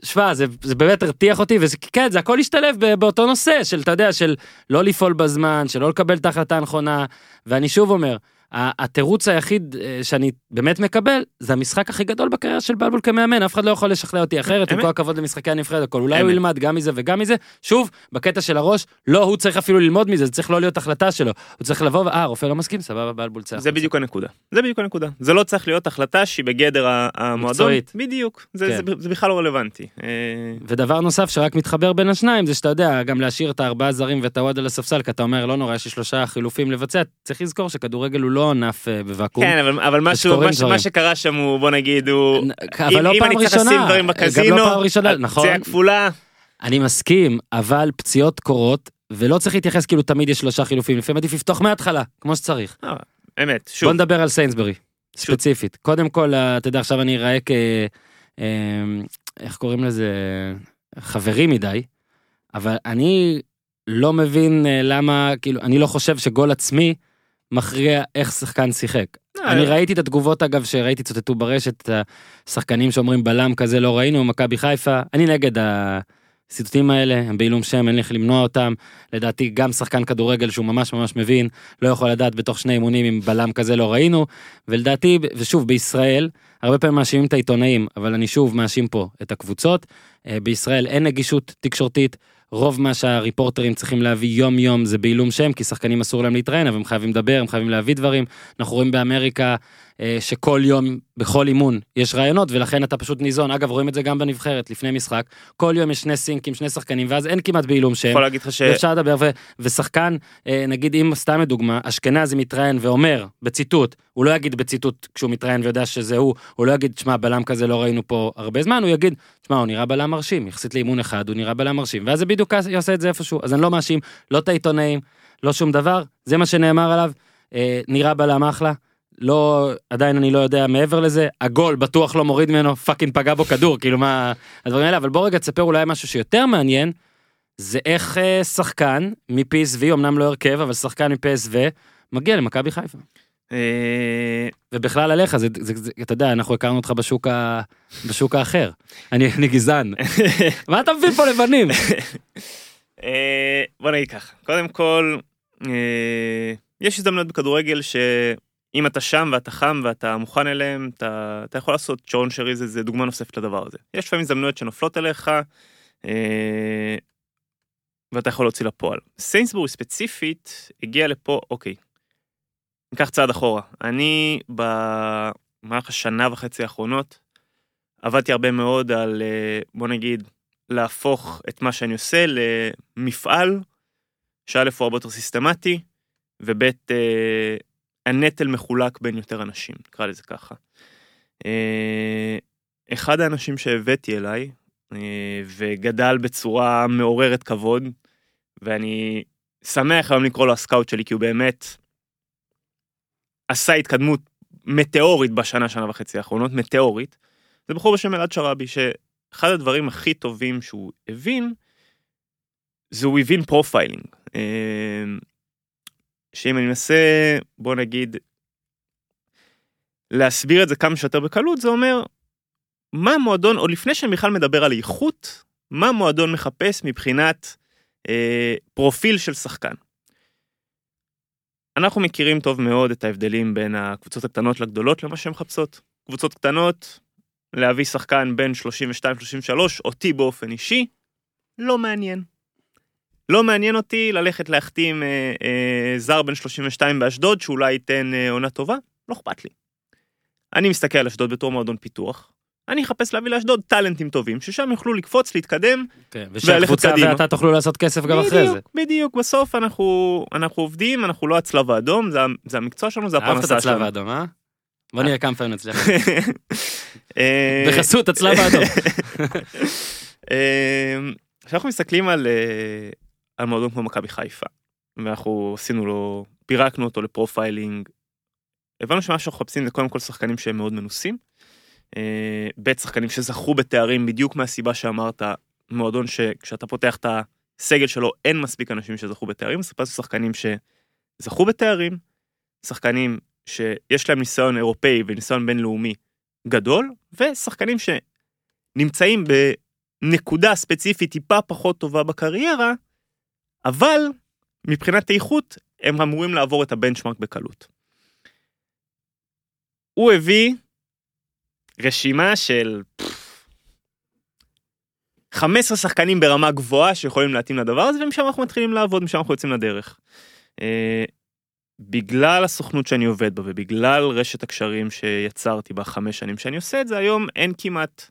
שמע, זה, זה באמת הרתיח אותי, וזה כן, זה הכל השתלב באותו נושא של, אתה יודע, של לא לפעול בזמן, של לא לקבל את ההחלטה הנכונה, ואני שוב אומר, התירוץ היחיד אה, שאני באמת מקבל, זה המשחק הכי גדול בקריירה של בלבול כמאמן, אף אחד לא יכול לשכנע אותי אחרת, עם. כל הכבוד למשחקי הנבחרת, הכל, אולי הוא. ילמד גם מזה וגם מזה, שוב, בקטע של הראש, לא, הוא צריך אפילו ללמוד מזה, זה צריך לא להיות החלטה שלו, הוא צריך לבוא, אה, רופא לא מסכים, סבבה, בלבול צא. זה בדיוק הנקודה. זה בדיוק הנקודה. זה לא צריך להיות החלטה שהיא בגדר המועדון. בדיוק. זה, כן. זה בכלל לא רלוונטי. אה, ודבר נוסף שרק מתחבר בין השניים זה שאתה יודע גם להשאיר את הארבעה זרים ואת הוואד על הספסל כי אתה אומר לא נורא יש לי שלושה חילופים לבצע צריך לזכור שכדורגל הוא לא ענף אה, בוואקום. כן, אבל, אבל משהו, מה, דברים. מה שקרה שם הוא, בוא נגיד, הוא... אבל אם, לא אם פעם אני צריך לשים דברים גם בקזינו, לא פעם ראשונה, נכון, פציעה כפולה, אני מסכים אבל פציעות קורות ולא צריך להתייחס כאילו תמיד יש שלושה חילופים. לפעמים עדיף לפתוח מההתחלה כמו שצריך. אמת, שוב, בוא נדבר על סיינסברי ספציפית. קודם כל אה, אתה יודע עכשיו אני אראה כ... אה, איך קוראים לזה, חברי מדי, אבל אני לא מבין אה, למה, כאילו, אני לא חושב שגול עצמי מכריע איך שחקן שיחק. אני ראיתי את התגובות אגב שראיתי צוטטו ברשת את השחקנים שאומרים בלם כזה לא ראינו מכבי חיפה אני נגד הציטוטים האלה הם בעילום שם אין לי איך למנוע אותם לדעתי גם שחקן כדורגל שהוא ממש ממש מבין לא יכול לדעת בתוך שני אימונים אם בלם כזה לא ראינו ולדעתי ושוב בישראל הרבה פעמים מאשימים את העיתונאים אבל אני שוב מאשים פה את הקבוצות אה, בישראל אין נגישות תקשורתית. רוב מה שהריפורטרים צריכים להביא יום יום זה בעילום שם כי שחקנים אסור להם להתראיין אבל הם חייבים לדבר הם חייבים להביא דברים. אנחנו רואים באמריקה שכל יום בכל אימון יש רעיונות ולכן אתה פשוט ניזון. אגב רואים את זה גם בנבחרת לפני משחק. כל יום יש שני סינקים שני שחקנים ואז אין כמעט בעילום שם. יכול להגיד לך ש... ואפשר לדבר ו- ושחקן אה, נגיד אם סתם לדוגמה אשכנזי מתראיין ואומר בציטוט הוא לא יגיד בציטוט כשהוא מתראיין ויודע שזה הוא הוא לא יגיד שמע בלם כזה לא ראינו פה הרבה זמן הוא יגיד שמע הוא נראה בלם מרשים יחסית לאימון אחד הוא נראה בלם מרשים ואז זה בדיוק יעשה את זה איפשהו. אז אני לא מאשים לא את העיתונאים לא שום דבר זה מה שנאמר עליו אה, נראה בלם אחלה. לא עדיין אני לא יודע מעבר לזה. הגול בטוח לא מוריד ממנו fucking פגע בו כדור כאילו מה הדברים האלה אבל בוא רגע תספר אולי משהו שיותר מעניין זה איך אה, שחקן מ-PSV אמנם לא הרכב אבל שחקן מ-PSV מגיע למכבי חיפה. אה, ובכלל עליך זה, זה, זה אתה יודע אנחנו הכרנו אותך בשוק ה, בשוק האחר. אני, אני גזען. מה אתה מביא פה לבנים? אה, בוא נגיד ככה. קודם כל יש הזדמנות בכדורגל שאם אתה שם ואתה חם ואתה מוכן אליהם אתה, אתה יכול לעשות שרון שרי זה, זה דוגמה נוספת לדבר הזה יש לפעמים הזדמנויות שנופלות עליך אה, ואתה יכול להוציא לפועל סיינסבורג ספציפית הגיע לפה אוקיי. ניקח צעד אחורה אני במהלך השנה וחצי האחרונות עבדתי הרבה מאוד על אה, בוא נגיד להפוך את מה שאני עושה למפעל שא' הוא הרבה יותר סיסטמטי וב' אה, הנטל מחולק בין יותר אנשים נקרא לזה ככה. אה, אחד האנשים שהבאתי אליי אה, וגדל בצורה מעוררת כבוד ואני שמח היום לקרוא לו הסקאוט שלי כי הוא באמת עשה התקדמות מטאורית בשנה שנה וחצי האחרונות מטאורית. זה בחור בשם אלעד שראבי שאחד הדברים הכי טובים שהוא הבין זה הוא הבין profiling. שאם אני מנסה בוא נגיד להסביר את זה כמה שיותר בקלות זה אומר מה המועדון עוד לפני שאני בכלל מדבר על איכות מה המועדון מחפש מבחינת אה, פרופיל של שחקן. אנחנו מכירים טוב מאוד את ההבדלים בין הקבוצות הקטנות לגדולות למה שהן מחפשות. קבוצות קטנות, להביא שחקן בין 32-33, אותי באופן אישי, לא מעניין. לא מעניין אותי ללכת להחתים אה, אה, זר בן 32 באשדוד שאולי ייתן אה, עונה טובה, לא אכפת לי. אני מסתכל על אשדוד בתור מועדון פיתוח, אני אחפש להביא לאשדוד טאלנטים טובים, ששם יוכלו לקפוץ, להתקדם, כן, ושהקבוצה קדימה. ואתה תוכלו לעשות כסף גם אחרי זה. בדיוק, בדיוק, בסוף אנחנו, אנחנו עובדים, אנחנו לא הצלב האדום, זה, זה המקצוע שלנו, זה אהבת את הפרנסה הצלב שלנו. האדום אה? בוא נראה כמה פעמים נצליח. אה, בחסות הצלב האדום. אה, כשאנחנו מסתכלים על, אה, על מועדון כמו מכבי חיפה, ואנחנו עשינו לו, פירקנו אותו ל profiling, הבנו שמה שאנחנו מחפשים זה קודם כל שחקנים שהם מאוד מנוסים, אה, ב' שחקנים שזכו בתארים בדיוק מהסיבה שאמרת, מועדון שכשאתה פותח את הסגל שלו אין מספיק אנשים שזכו בתארים, אז חיפשנו שחקנים שזכו בתארים, שחקנים שיש להם ניסיון אירופאי וניסיון בינלאומי גדול, ושחקנים שנמצאים בנקודה ספציפית טיפה פחות טובה בקריירה, אבל מבחינת איכות הם אמורים לעבור את הבנצ'מארק בקלות. הוא הביא רשימה של פפ, 15 שחקנים ברמה גבוהה שיכולים להתאים לדבר הזה ומשם אנחנו מתחילים לעבוד משם אנחנו יוצאים לדרך. אה, בגלל הסוכנות שאני עובד בה ובגלל רשת הקשרים שיצרתי בחמש שנים שאני עושה את זה היום אין כמעט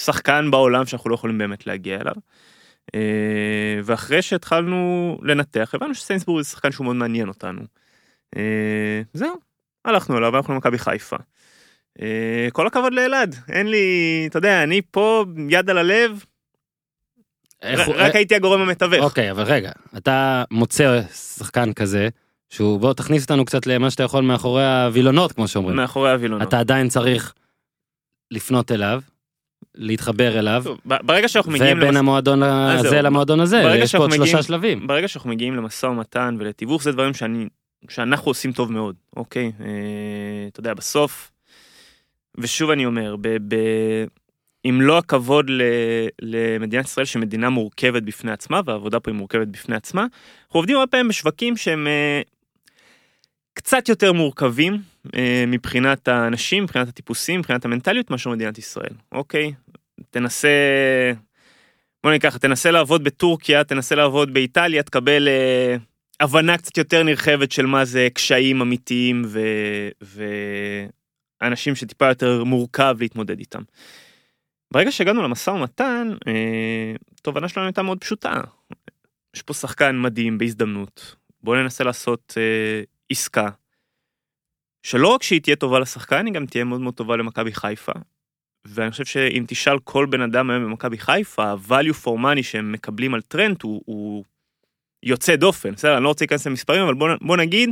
שחקן בעולם שאנחנו לא יכולים באמת להגיע אליו. אה, ואחרי שהתחלנו לנתח הבנו שסיינסבורג זה שחקן שהוא מאוד מעניין אותנו. אה, זהו הלכנו אליו הלכנו למכבי חיפה. אה, כל הכבוד לאלעד אין לי אתה יודע אני פה יד על הלב איך רק הייתי הגורם המתווך. אוקיי אבל רגע אתה מוצא שחקן כזה שהוא בוא תכניס אותנו קצת למה שאתה יכול מאחורי הווילונות כמו שאומרים מאחורי הווילונות. אתה עדיין צריך לפנות אליו להתחבר אליו, טוב, ברגע שאנחנו מגיעים ובין למס- המועדון הזה זהו. למועדון הזה, יש פה עוד שאנחנו שלושה מגיעים- שלבים. ברגע שאנחנו מגיעים למשא ומתן ולתיווך זה דברים שאני שאנחנו עושים טוב מאוד אוקיי אה, אתה יודע בסוף. ושוב אני אומר ב, ב, עם לא הכבוד ל, למדינת ישראל שמדינה מורכבת בפני עצמה והעבודה פה היא מורכבת בפני עצמה אנחנו עובדים הרבה פעמים בשווקים שהם אה, קצת יותר מורכבים אה, מבחינת האנשים מבחינת הטיפוסים מבחינת המנטליות מאשר מדינת ישראל אוקיי תנסה בוא ניקח, תנסה לעבוד בטורקיה, תנסה לעבוד באיטליה, תקבל אה, הבנה קצת יותר נרחבת של מה זה קשיים אמיתיים ו... ואנשים שטיפה יותר מורכב להתמודד איתם. ברגע שהגענו למשא ומתן, אה, התובנה שלנו הייתה מאוד פשוטה. יש פה שחקן מדהים בהזדמנות, בואו ננסה לעשות אה, עסקה, שלא רק שהיא תהיה טובה לשחקן, היא גם תהיה מאוד מאוד טובה למכבי חיפה. ואני חושב שאם תשאל כל בן אדם היום במכבי חיפה, ה-value for money שהם מקבלים על טרנד הוא, הוא יוצא דופן, בסדר? אני לא רוצה להיכנס למספרים, אבל בוא, בוא נגיד,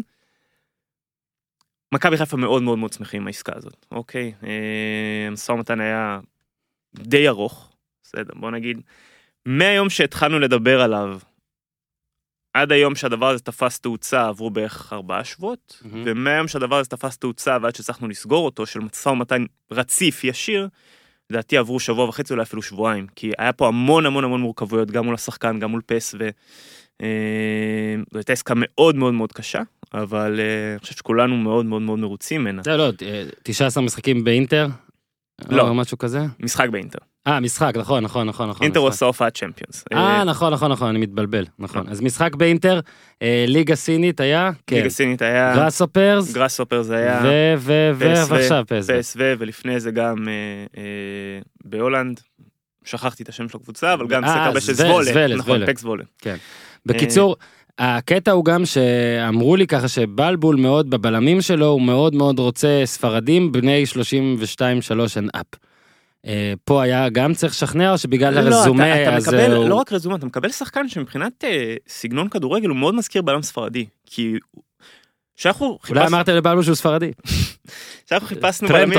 מכבי חיפה מאוד מאוד מאוד שמחים עם העסקה הזאת, אוקיי? אה, המשא ומתן היה די ארוך, בסדר, בוא נגיד, מהיום שהתחלנו לדבר עליו, עד היום שהדבר הזה תפס תאוצה עברו בערך ארבעה שבועות, מהמם. ומהיום שהדבר הזה תפס תאוצה ועד שהצלחנו לסגור אותו של משא ומתן רציף ישיר, לדעתי עברו שבוע וחצי אולי אפילו שבועיים כי היה פה המון המון המון מורכבויות גם מול השחקן גם מול פס ו... אה, זו הייתה עסקה מאוד מאוד מאוד קשה אבל אה, אני חושב שכולנו מאוד מאוד מאוד מרוצים ממנה. זה לא, אה, 19 משחקים באינטר? לא. או משהו כזה? משחק באינטר. אה, משחק, נכון, נכון, נכון, נכון. אינטר. עושה הופעת צ'מפיונס. אה, נכון, נכון, נכון, אני מתבלבל, נכון. אז משחק באינטר, אה, ליגה סינית היה, כן. ליגה סינית היה גראסופרס, גראס סופר זה היה ו... ו... ו... ו- ועכשיו פס. פסו ולפני זה גם אה, אה, בהולנד. שכחתי את השם של הקבוצה אבל גם אה, שיחק הרבה של זוולה, זוולה, זוולה, נכון, זוולה. פק זוולה. בקיצור, הקטע הוא גם שאמרו לי ככה שבלבול מאוד בבלמים שלו, הוא מאוד מאוד רוצה ספרדים בני 32-3 and up. אה, פה היה גם צריך לשכנע או שבגלל לא, הרזומה אתה, אתה אז מקבל, הוא... לא רק רזומה, אתה מקבל שחקן שמבחינת אה, סגנון כדורגל הוא מאוד מזכיר בלם ספרדי. כי כשאנחנו אולי חיפשנו, אמרת לבלבול שהוא ספרדי. כשאנחנו חיפשנו בלמים,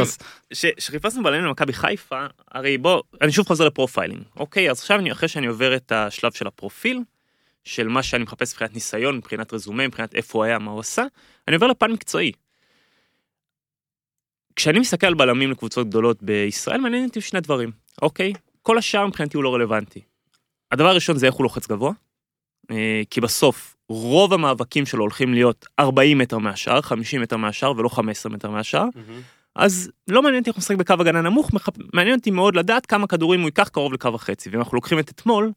שחיפשנו בלמים למכבי חיפה, הרי בוא, אני שוב חוזר ל profiling. אוקיי, אז עכשיו אני, אחרי שאני עובר את השלב של הפרופיל, של מה שאני מחפש מבחינת ניסיון, מבחינת רזומה, מבחינת איפה הוא היה, מה הוא עשה, אני עובר לפן מקצועי. כשאני מסתכל על בלמים לקבוצות גדולות בישראל, מעניין אותי שני דברים, אוקיי? כל השאר מבחינתי הוא לא רלוונטי. הדבר הראשון זה איך הוא לוחץ גבוה, אה, כי בסוף רוב המאבקים שלו הולכים להיות 40 מטר מהשאר, 50 מטר מהשאר ולא 15 מטר מהשאר, אז לא מעניין אותי איך הוא משחק בקו הגנה נמוך, מעניין אותי מאוד לדעת כמה כדורים הוא ייקח קרוב לקו החצי, ואם אנחנו לוקחים את אתמול,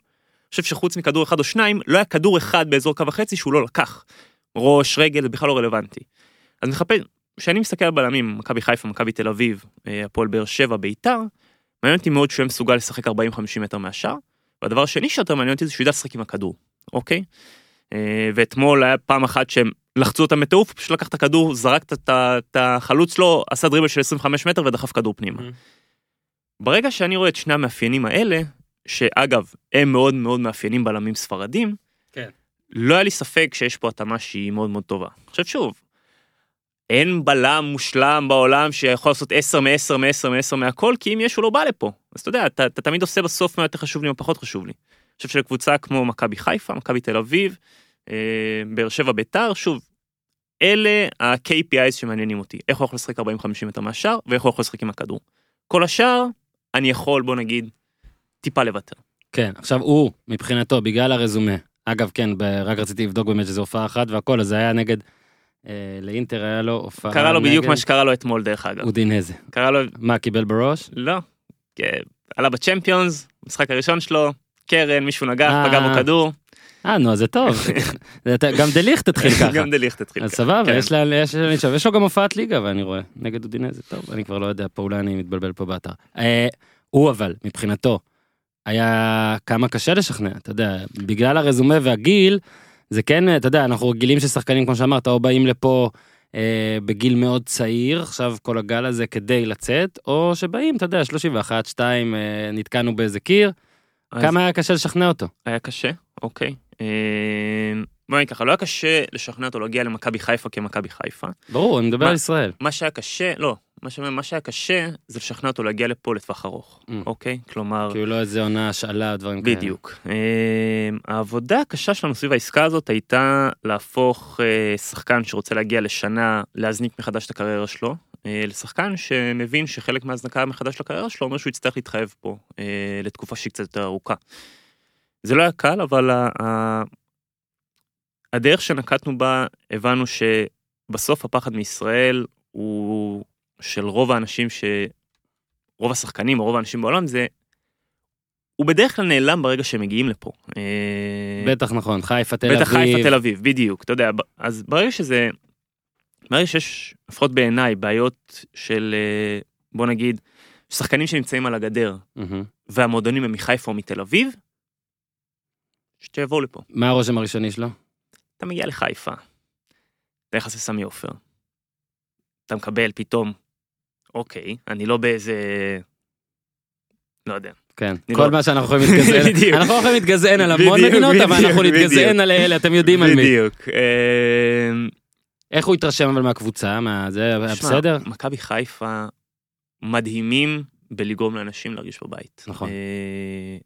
חושב שחוץ מכדור אחד או שניים, לא היה כדור אחד באזור קו החצי שהוא לא לקח. ראש, רגל, זה בכלל לא רלוונטי. אז מחפש, כשאני מסתכל על בלמים, מכבי חיפה, מכבי תל אביב, אה, הפועל באר שבע, ביתר, מעניין אותי מאוד שהוא יהיה מסוגל לשחק 40-50 מטר מהשאר, והדבר השני שיותר מעניין אותי זה שהוא ידע לשחק עם הכדור, אוקיי? אה, ואתמול היה פעם אחת שהם לחצו אותם בטירוף, פשוט לקח את הכדור, זרק את- החלוץ שלו, עשה דריבל של 25 מטר ודחף כדור פנימה. Mhm. ברגע שאני רואה את שני המאפיינים האלה, שאגב, הם מאוד מאוד מאפיינים בלמים ספרדים, כן. לא היה לי ספק שיש פה התאמה שהיא מאוד מאוד טובה. עכשיו שוב, אין בלם מושלם בעולם שיכול לעשות 10 מ-10 מ-10 מ-10 מהכל, כי אם יש הוא לא בא לפה. אז אתה יודע, אתה, אתה תמיד עושה בסוף מה יותר חשוב לי מה פחות חשוב לי. אני חושב שלקבוצה כמו מכבי חיפה, מכבי תל אביב, אה, באר שבע ביתר, שוב, אלה ה-KPIs שמעניינים אותי. איך הוא יכול לשחק 40-50 מטר מהשאר, ואיך הוא יכול לשחק עם הכדור. כל השאר, אני יכול, בוא נגיד, טיפה לוותר. כן, עכשיו הוא, מבחינתו, בגלל הרזומה, אגב, כן, ב- רק רציתי לבדוק באמת שזו הופעה אחת והכל, אז זה היה נגד, אה, לאינטר היה לו הופעה קרה לו בדיוק נגד מה שקרה לו אתמול דרך אגב. אודינזה. קרה לו, מה, קיבל בראש? לא, כן, עלה בצ'מפיונס, משחק הראשון שלו, קרן, מישהו נגח, אה. פגע בו כדור, אה, נו, אז זה טוב. אתה- גם דליכט התחיל ככה. גם דליכט התחיל אז ככה. סבבה, כן. יש לה- יש לה- יש לו גם הופעת ליגה, ואני רואה, נגד אודינזה, טוב, אני כבר לא יודע, פה אולי אני מתבלבל פה באתר. אה, הוא אבל, מבחינתו, היה כמה קשה לשכנע, אתה יודע, בגלל הרזומה והגיל, זה כן, אתה יודע, אנחנו רגילים ששחקנים, כמו שאמרת, או באים לפה אה, בגיל מאוד צעיר, עכשיו כל הגל הזה כדי לצאת, או שבאים, אתה יודע, 31, 2, אה, נתקענו באיזה קיר, אז כמה היה קשה לשכנע אותו. היה קשה, אוקיי. אה, בוא נגיד ככה, לא היה קשה לשכנע אותו להגיע למכבי חיפה כמכבי חיפה. ברור, אני מדבר מה? על ישראל. מה שהיה קשה, לא, מה שאומר, מה שהיה קשה זה לשכנע אותו להגיע לפה לטווח ארוך, Mm. אוקיי? כלומר, כאילו לא איזה עונה השאלה, דברים כאלה. בדיוק. אה, העבודה הקשה שלנו סביב העסקה הזאת הייתה להפוך אה, שחקן שרוצה להגיע לשנה, להזניק מחדש את הקריירה שלו, אה, לשחקן שמבין שחלק מההזנקה מחדש של הקריירה שלו אומר שהוא יצטרך להתחייב פה אה, לתקופה שהיא קצת יותר ארוכה. זה לא היה קל, אבל ה- ה- הדרך שנקטנו בה, הבנו שבסוף הפחד מישראל הוא של רוב האנשים ש... רוב השחקנים או רוב האנשים בעולם זה הוא בדרך כלל נעלם ברגע שהם מגיעים לפה. אה, בטח נכון, חיפה, תל אביב. בטח חיפה תל אביב, בדיוק, אתה יודע, אז ברגע שזה, ברגע שיש, לפחות בעיניי, בעיות של, אה, בוא נגיד, שחקנים שנמצאים על הגדר, מהמם. והמועדונים הם מחיפה או מתל אביב, שיבואו לפה. מה הרושם הראשוני שלו? אתה מגיע לחיפה, אתה נכנס לסמי עופר, אתה מקבל פתאום, אוקיי, אני לא באיזה, לא יודע, כן, כל לא- מה שאנחנו יכולים להתגזען. אנחנו לא יכולים להתגזען על המון בדיוק, מדינות, אבל אנחנו נתגזען. על אלה, אתם יודעים על מי. בדיוק. אה, איך הוא התרשם אבל מהקבוצה, מה זה, היה בסדר? מכבי חיפה מדהימים בלגרום לאנשים להרגיש בבית. נכון. אה,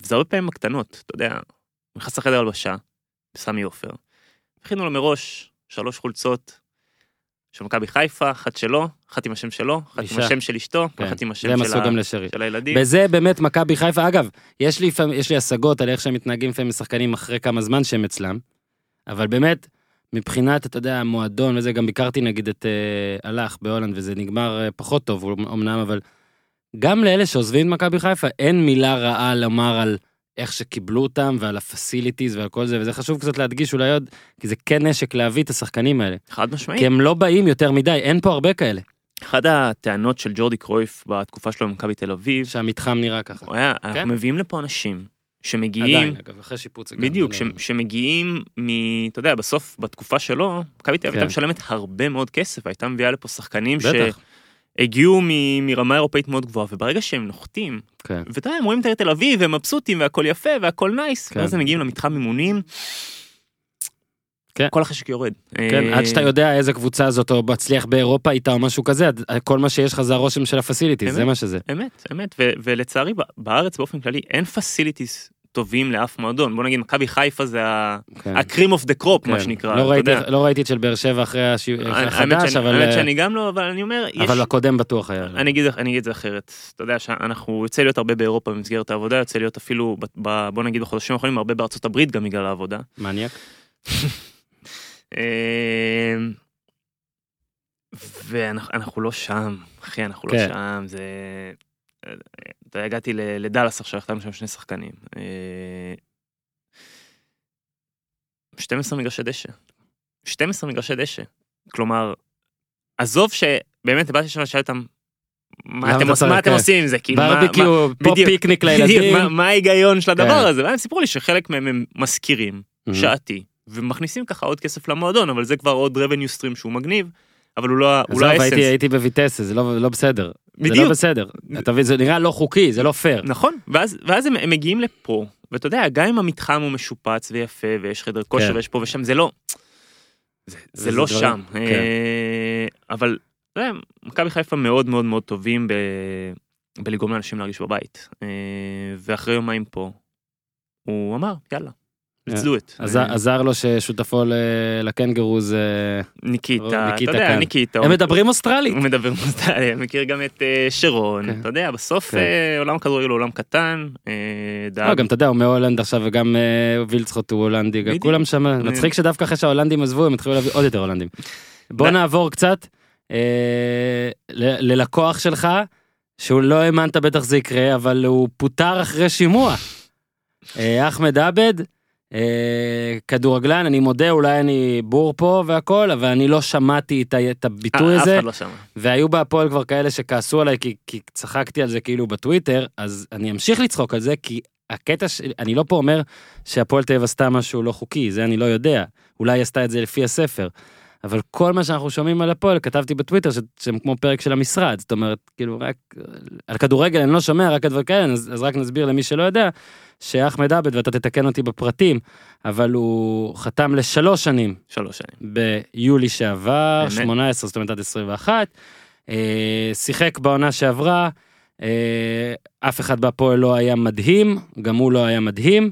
וזה הרבה פעמים בקטנות, אתה יודע, נכנס לחדר הלבשה, בסמי עופר, הכינו לו מראש שלוש חולצות של מכבי חיפה, אחת שלו, אחת עם השם שלו, אחת עם אישה. השם של אשתו, כן. ואחת עם השם של גם לשרי. של הילדים. בזה באמת מכבי חיפה, אגב, יש לי, יש לי השגות על איך שהם מתנהגים לפעמים שחקנים אחרי כמה זמן שהם אצלם, אבל באמת, מבחינת, אתה יודע, המועדון וזה, גם ביקרתי נגיד את אה, הלך בהולנד, וזה נגמר אה, פחות טוב אמנם, אבל גם לאלה שעוזבים את מכבי חיפה, אין מילה רעה לומר על איך שקיבלו אותם ועל ה facilities ועל כל זה, וזה חשוב קצת להדגיש אולי עוד, כי זה כן נשק להביא את השחקנים האלה. חד משמעית. כי הם לא באים יותר מדי, אין פה הרבה כאלה, אחת הטענות של ג'ורדי קרויף בתקופה שלו במכבי תל אביב, שהמתחם נראה ככה. הוא היה, כן? אנחנו מביאים לפה אנשים שמגיעים עדיין, אגב, אחרי שיפוץ. בדיוק, לא- ש, שמגיעים מ... אתה יודע, בסוף, בתקופה שלו, מכבי תל אביב כן. הייתה משלמת הרבה מאוד כסף, הייתה מביאה לפה שחקנים בטח, שהגיעו מ... מרמה אירופאית מאוד גבוהה, וברגע שהם נוחתים, כן. ואתה יודע, הם רואים את תל אביב, הם מבסוטים, והכל יפה, והכל נייס, כן. ואז הם מגיעים למתחם אימונים, כן. כל החשק יורד. כן, אה, עד שאתה יודע איזה קבוצה זאת או מצליח באירופה איתה או משהו כזה, כל מה שיש לך זה הרושם של ה facilities, זה. מה שזה. אמת, אמת, ו- ולצערי בארץ באופן כללי אין facilities טובים לאף מועדון, בוא נגיד מכבי חיפה זה. ה cream of the crop, מה כן. שנקרא, לא ראיתי-. לא ראיתי את של באר שבע אחרי החדש, אבל האמת אה, שאני גם לא, אבל אני אומר. אבל הקודם בטוח היה. אני אגיד, אני אגיד את זה אחרת, אתה יודע שאנחנו יוצא להיות הרבה באירופה במסגרת העבודה, יוצא להיות אפילו, ב, בוא נגיד בחודשים האחרונים, הרבה בארצות הברית גם בגלל העבודה. מניאק. אמ, ואנחנו אנחנו לא שם, אחי, אנחנו לא כן. שם, זה... הגעתי לדאלאס עכשיו, החתמנו שם שני שחקנים. אה, 12 מגרשי דשא. 12 מגרשי דשא. כלומר, עזוב שבאמת באתי שם לשאול אותם, מה אתם עושים- מה אתם כן. עושים עם זה? כאילו, ברביקיו, פה בדיוק, פיקניק לילדים. מה- מה ההיגיון של הדבר כן. הזה? והם סיפרו לי שחלק מהם הם משכירים, Mhm. שעתי, ומכניסים ככה עוד כסף למועדון, אבל זה כבר עוד revenue stream שהוא מגניב, אבל הוא לא הוא לא הייתי- האסנס. הייתי בויטסה, זה לא לא בסדר. זה לא בדיוק. בסדר. אתה מבין, זה נראה לא חוקי, זה לא פייר. נכון, ואז, ואז הם, הם מגיעים לפה, ואתה יודע, גם אם המתחם הוא משופץ ויפה, ויש חדר כושר כן. ויש פה ושם, זה לא, זה, זה לא דברים- שם. כן. אה, אבל, אתה יודע, מכבי חיפה מאוד מאוד מאוד טובים ב, בלגרום לאנשים להרגיש בבית. אה, ואחרי יומיים פה, הוא אמר, יאללה, עז- אה, עזר לו ששותפו ל- לקנגורו זה... ניקיטה, אתה יודע. ניקיטה. הם מדברים אוסטרלית. הוא מדבר מוסטליה, מכיר גם את אה, שרון, כן. אתה יודע, בסוף כן. אה, עולם הכדורגל הוא עולם קטן, אה, לא, גם אתה יודע, הוא מהולנד עכשיו וגם וילצחוט הוא הולנדי. כולם שם, אני- מצחיק שדווקא אחרי שההולנדים עזבו הם התחילו להביא עוד יותר הולנדים. בוא נעבור קצת ללקוח שלך, שהוא לא האמנת בטח זה יקרה, אבל הוא פוטר אחרי שימוע. אחמד עבד, כדורגלן, אני מודה, אולי אני בור פה והכל, אבל אני לא שמעתי את הביטוי אה, אף הזה. אחד לא שמע. והיו בהפועל כבר כאלה שכעסו עליי כי, כי צחקתי על זה כאילו בטוויטר, אז אני אמשיך לצחוק על זה כי הקטע ש... אני לא פה אומר שהפועל תל אביב עשתה משהו לא חוקי, זה אני לא יודע. אולי היא עשתה את זה לפי הספר. אבל כל מה שאנחנו שומעים על הפועל, כתבתי בטוויטר ש- שהם כמו פרק של המשרד, זאת אומרת, כאילו רק על כדורגל אני לא שומע רק על דברים כאלה, אז, אז רק נסביר למי שלא יודע, שאחמד עבד, ואתה תתקן אותי בפרטים, אבל הוא חתם לשלוש שנים שלוש שנים. ביולי שעבר, אמת. 18, זאת אומרת עד 21. אה, שיחק בעונה שעברה, אה, אף אחד בהפועל לא היה מדהים, גם הוא לא היה מדהים,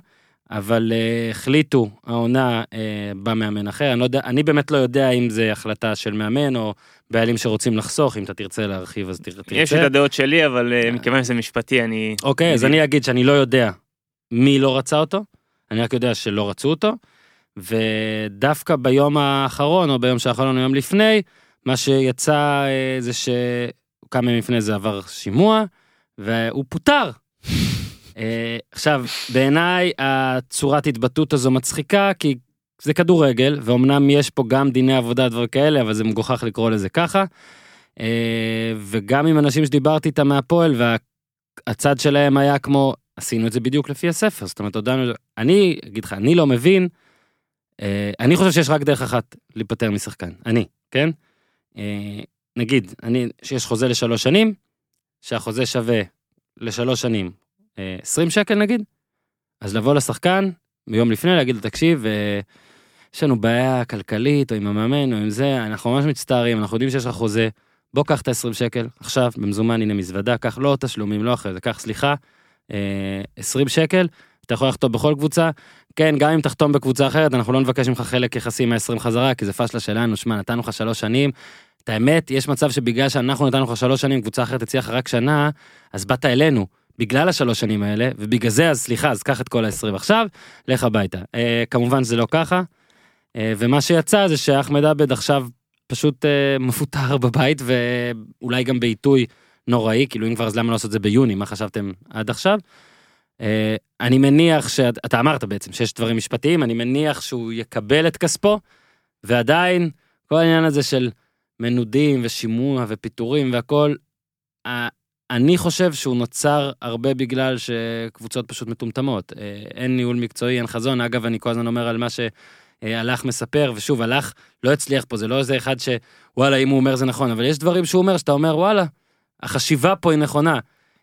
אבל אה, החליטו, העונה אה, בא מאמן אחר, אני, לא יודע, אני באמת לא יודע אם זה החלטה של מאמן או בעלים שרוצים לחסוך, אם אתה תרצה להרחיב אז תר- תרצה. יש את הדעות שלי, אבל אה, מכיוון שזה משפטי, אני... אוקיי, אז אני אגיד שאני לא יודע מי לא רצה אותו, אני רק יודע שלא רצו אותו, ודווקא ביום האחרון, או ביום שאחרון, או יום לפני, מה שיצא אה, זה שכמה ימים לפני זה עבר שימוע, והוא פוטר. אה, עכשיו, בעיניי הצורת התבטאות הזו מצחיקה, כי זה כדורגל, ואומנם יש פה גם דיני עבודה ודברים כאלה, אבל זה מגוחך לקרוא לזה ככה. אה, וגם עם אנשים שדיברתי איתם מהפועל, והצד שלהם היה כמו, עשינו את זה בדיוק לפי הספר, זאת אומרת, הודענו, אני אגיד לך, אני לא מבין, אה, אני חושב שיש רק דרך אחת להיפטר משחקן, אני, כן? נגיד, אני, שיש חוזה לשלוש שנים, שהחוזה שווה לשלוש שנים 20 שקל נגיד, אז לבוא לשחקן ביום לפני להגיד לו, תקשיב, אה, יש לנו בעיה כלכלית או עם המאמן או עם זה, אנחנו ממש מצטערים, אנחנו יודעים שיש לך חוזה, בוא קח את ה-20 שקל, עכשיו, במזומן, הנה מזוודה, קח לא תשלומים, לא אחרי זה, קח סליחה, אה, 20 שקל, אתה יכול לחתום בכל קבוצה, כן, גם אם תחתום בקבוצה אחרת, אנחנו לא נבקש ממך חלק יחסי מה-20 חזרה, כי זה פשלה שלנו, שמע, נתנו לך שלוש שנים. את האמת, יש מצב שבגלל שאנחנו נתנו לך שלוש שנים, קבוצה אחרת לך רק שנה, אז באת אלינו, בגלל השלוש שנים האלה, ובגלל זה, אז סליחה, אז קח את כל ה-20 עכשיו, לך הביתה. אה, כמובן זה לא ככה, אה, ומה שיצא זה שאחמד עבד עכשיו פשוט אה, מפוטר בבית, ואולי גם בעיתוי נוראי, כאילו אם כבר אז למה לא לעשות את זה ביוני, מה חשבתם עד עכשיו? אה, אני מניח שאתה אמרת בעצם שיש דברים משפטיים, אני מניח שהוא יקבל את כספו, ועדיין כל העניין הזה של מנודים ושימוע ופיטורים והכל, אני חושב שהוא נוצר הרבה בגלל שקבוצות פשוט מטומטמות. אה, אין ניהול מקצועי, אין חזון. אגב, אני כל הזמן אומר על מה שהלך מספר, ושוב, הלך לא הצליח פה, זה לא איזה אחד שוואלה, אם הוא אומר זה נכון, אבל יש דברים שהוא אומר שאתה אומר, וואלה, החשיבה פה היא נכונה.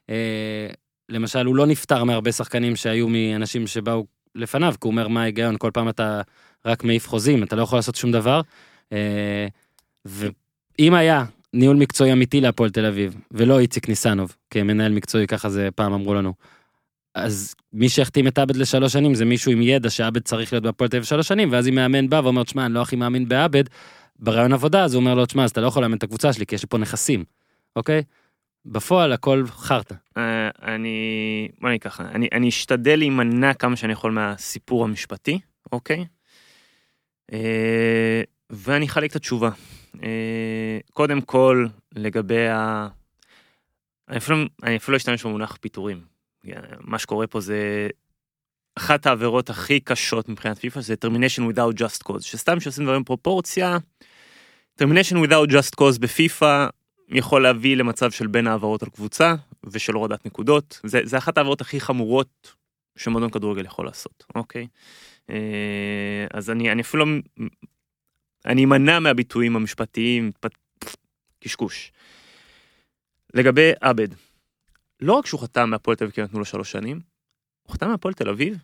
אה, למשל, הוא לא נפטר מהרבה שחקנים שהיו מאנשים שבאו לפניו, כי הוא אומר, מה ההיגיון, כל פעם אתה רק מעיף חוזים, אתה לא יכול לעשות שום דבר. אה, ואם היה ניהול מקצועי אמיתי להפועל תל אביב, ולא איציק ניסנוב, כמנהל מקצועי, ככה זה פעם אמרו לנו, אז מי שהחתים את עבד לשלוש שנים זה מישהו עם ידע שעבד צריך להיות בהפועל תל אביב שלוש שנים, ואז אם מאמן בא ואומר, תשמע, אני לא הכי מאמין בעבד, ברעיון עבודה, אז הוא אומר לו, תשמע, אז אתה לא יכול לאמן את הקבוצה שלי, כי יש לי פה נכסים, אוקיי? בפועל הכל חרטא. אה, אני, בוא נגיד ככה, אני, אשתדל להימנע כמה שאני יכול מהסיפור המשפטי, אוקיי? אה, ואני אחלק את התשובה. אה, קודם כל, לגבי ה... אני אפילו, אני אפילו לא אשתמש במונח פיטורים. מה שקורה פה זה אחת העבירות הכי קשות מבחינת פיפ"א זה termination without just cause, שסתם שעושים דברים פרופורציה, termination without just cause בפיפ"א יכול להביא למצב של בין העברות על קבוצה ושל הורדת נקודות. זה, זה אחת העבירות הכי חמורות שמועדון כדורגל יכול לעשות, אוקיי? אה, אז אני, אני אפילו, לא- אני אמנע מהביטויים המשפטיים, פ- קשקוש. לגבי עבד, לא רק שהוא חתם מהפועל תל אביב כי נתנו לו שלוש שנים, הוא חתם מהפועל תל אביב,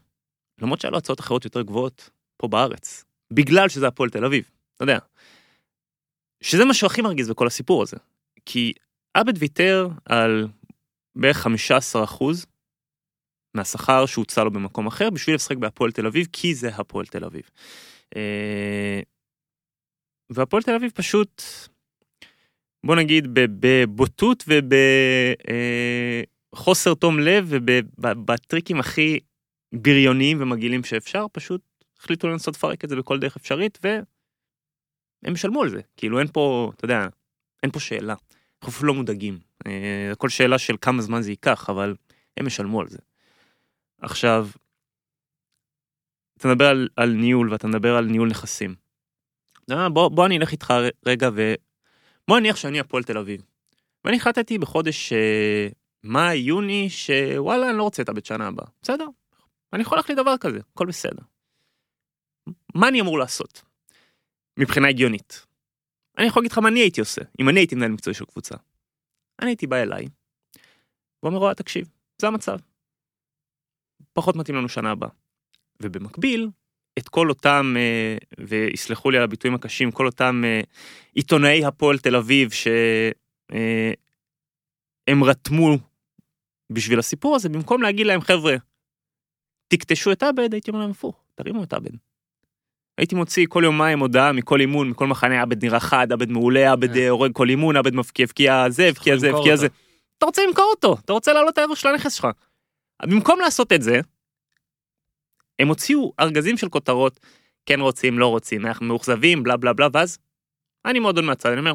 למרות שהיה לו הצעות אחרות יותר גבוהות פה בארץ, בגלל שזה הפועל תל אביב, אתה יודע. שזה מה שהכי מרגיז בכל הסיפור הזה. כי עבד ויתר על בערך 15 אחוז מהשכר שהוצע לו במקום אחר בשביל לשחק בהפועל תל אביב, כי זה הפועל תל אביב. אה, והפועל תל אביב פשוט, בוא נגיד בבוטות ובחוסר תום לב ובטריקים הכי בריוניים ומגעילים שאפשר, פשוט החליטו לנסות לפרק את זה בכל דרך אפשרית והם ישלמו על זה. כאילו אין פה, אתה יודע, אין פה שאלה. אנחנו אפילו לא מודאגים. אה, הכל שאלה של כמה זמן זה ייקח, אבל הם ישלמו על זה. עכשיו, אתה מדבר על, על ניהול ואתה מדבר על ניהול נכסים. אה, בוא, בוא אני אלך איתך רגע ו... בוא נניח שאני הפועל תל אביב. ואני החלטתי בחודש אה, מאי, יוני, שוואלה, אני לא רוצה את הבית שנה הבאה. בסדר, אני יכול להחליט דבר כזה, הכל בסדר. מה אני אמור לעשות? מבחינה הגיונית. אני יכול להגיד לך מה אני הייתי עושה, אם אני הייתי מנהל מקצועי של קבוצה. אני הייתי בא אליי, ואומר, רואה, תקשיב, זה המצב. פחות מתאים לנו שנה הבאה. ובמקביל, את כל אותם, אה, ויסלחו לי על הביטויים הקשים, כל אותם אה, עיתונאי הפועל תל אביב אה, הם רתמו בשביל הסיפור הזה, במקום להגיד להם, חבר'ה, תקטשו את עבד, הייתי אומר להם הפוך, תרימו את עבד. הייתי מוציא כל יומיים הודעה מכל אימון, מכל מחנה, עבד נראה חד, עבד מעולה, עבד אה. אה, הורג כל אימון, עבד מבקיע, הבקיע זה, הבקיע זה, הבקיע. זה. אתה רוצה למכור אותו, אתה רוצה להעלות את הערך של הנכס שלך. במקום לעשות את זה, הם הוציאו ארגזים של כותרות, כן רוצים, לא רוצים, אנחנו מאוכזבים, בלה בלה בלה, ואז אני מועדון מהצד, אני אומר,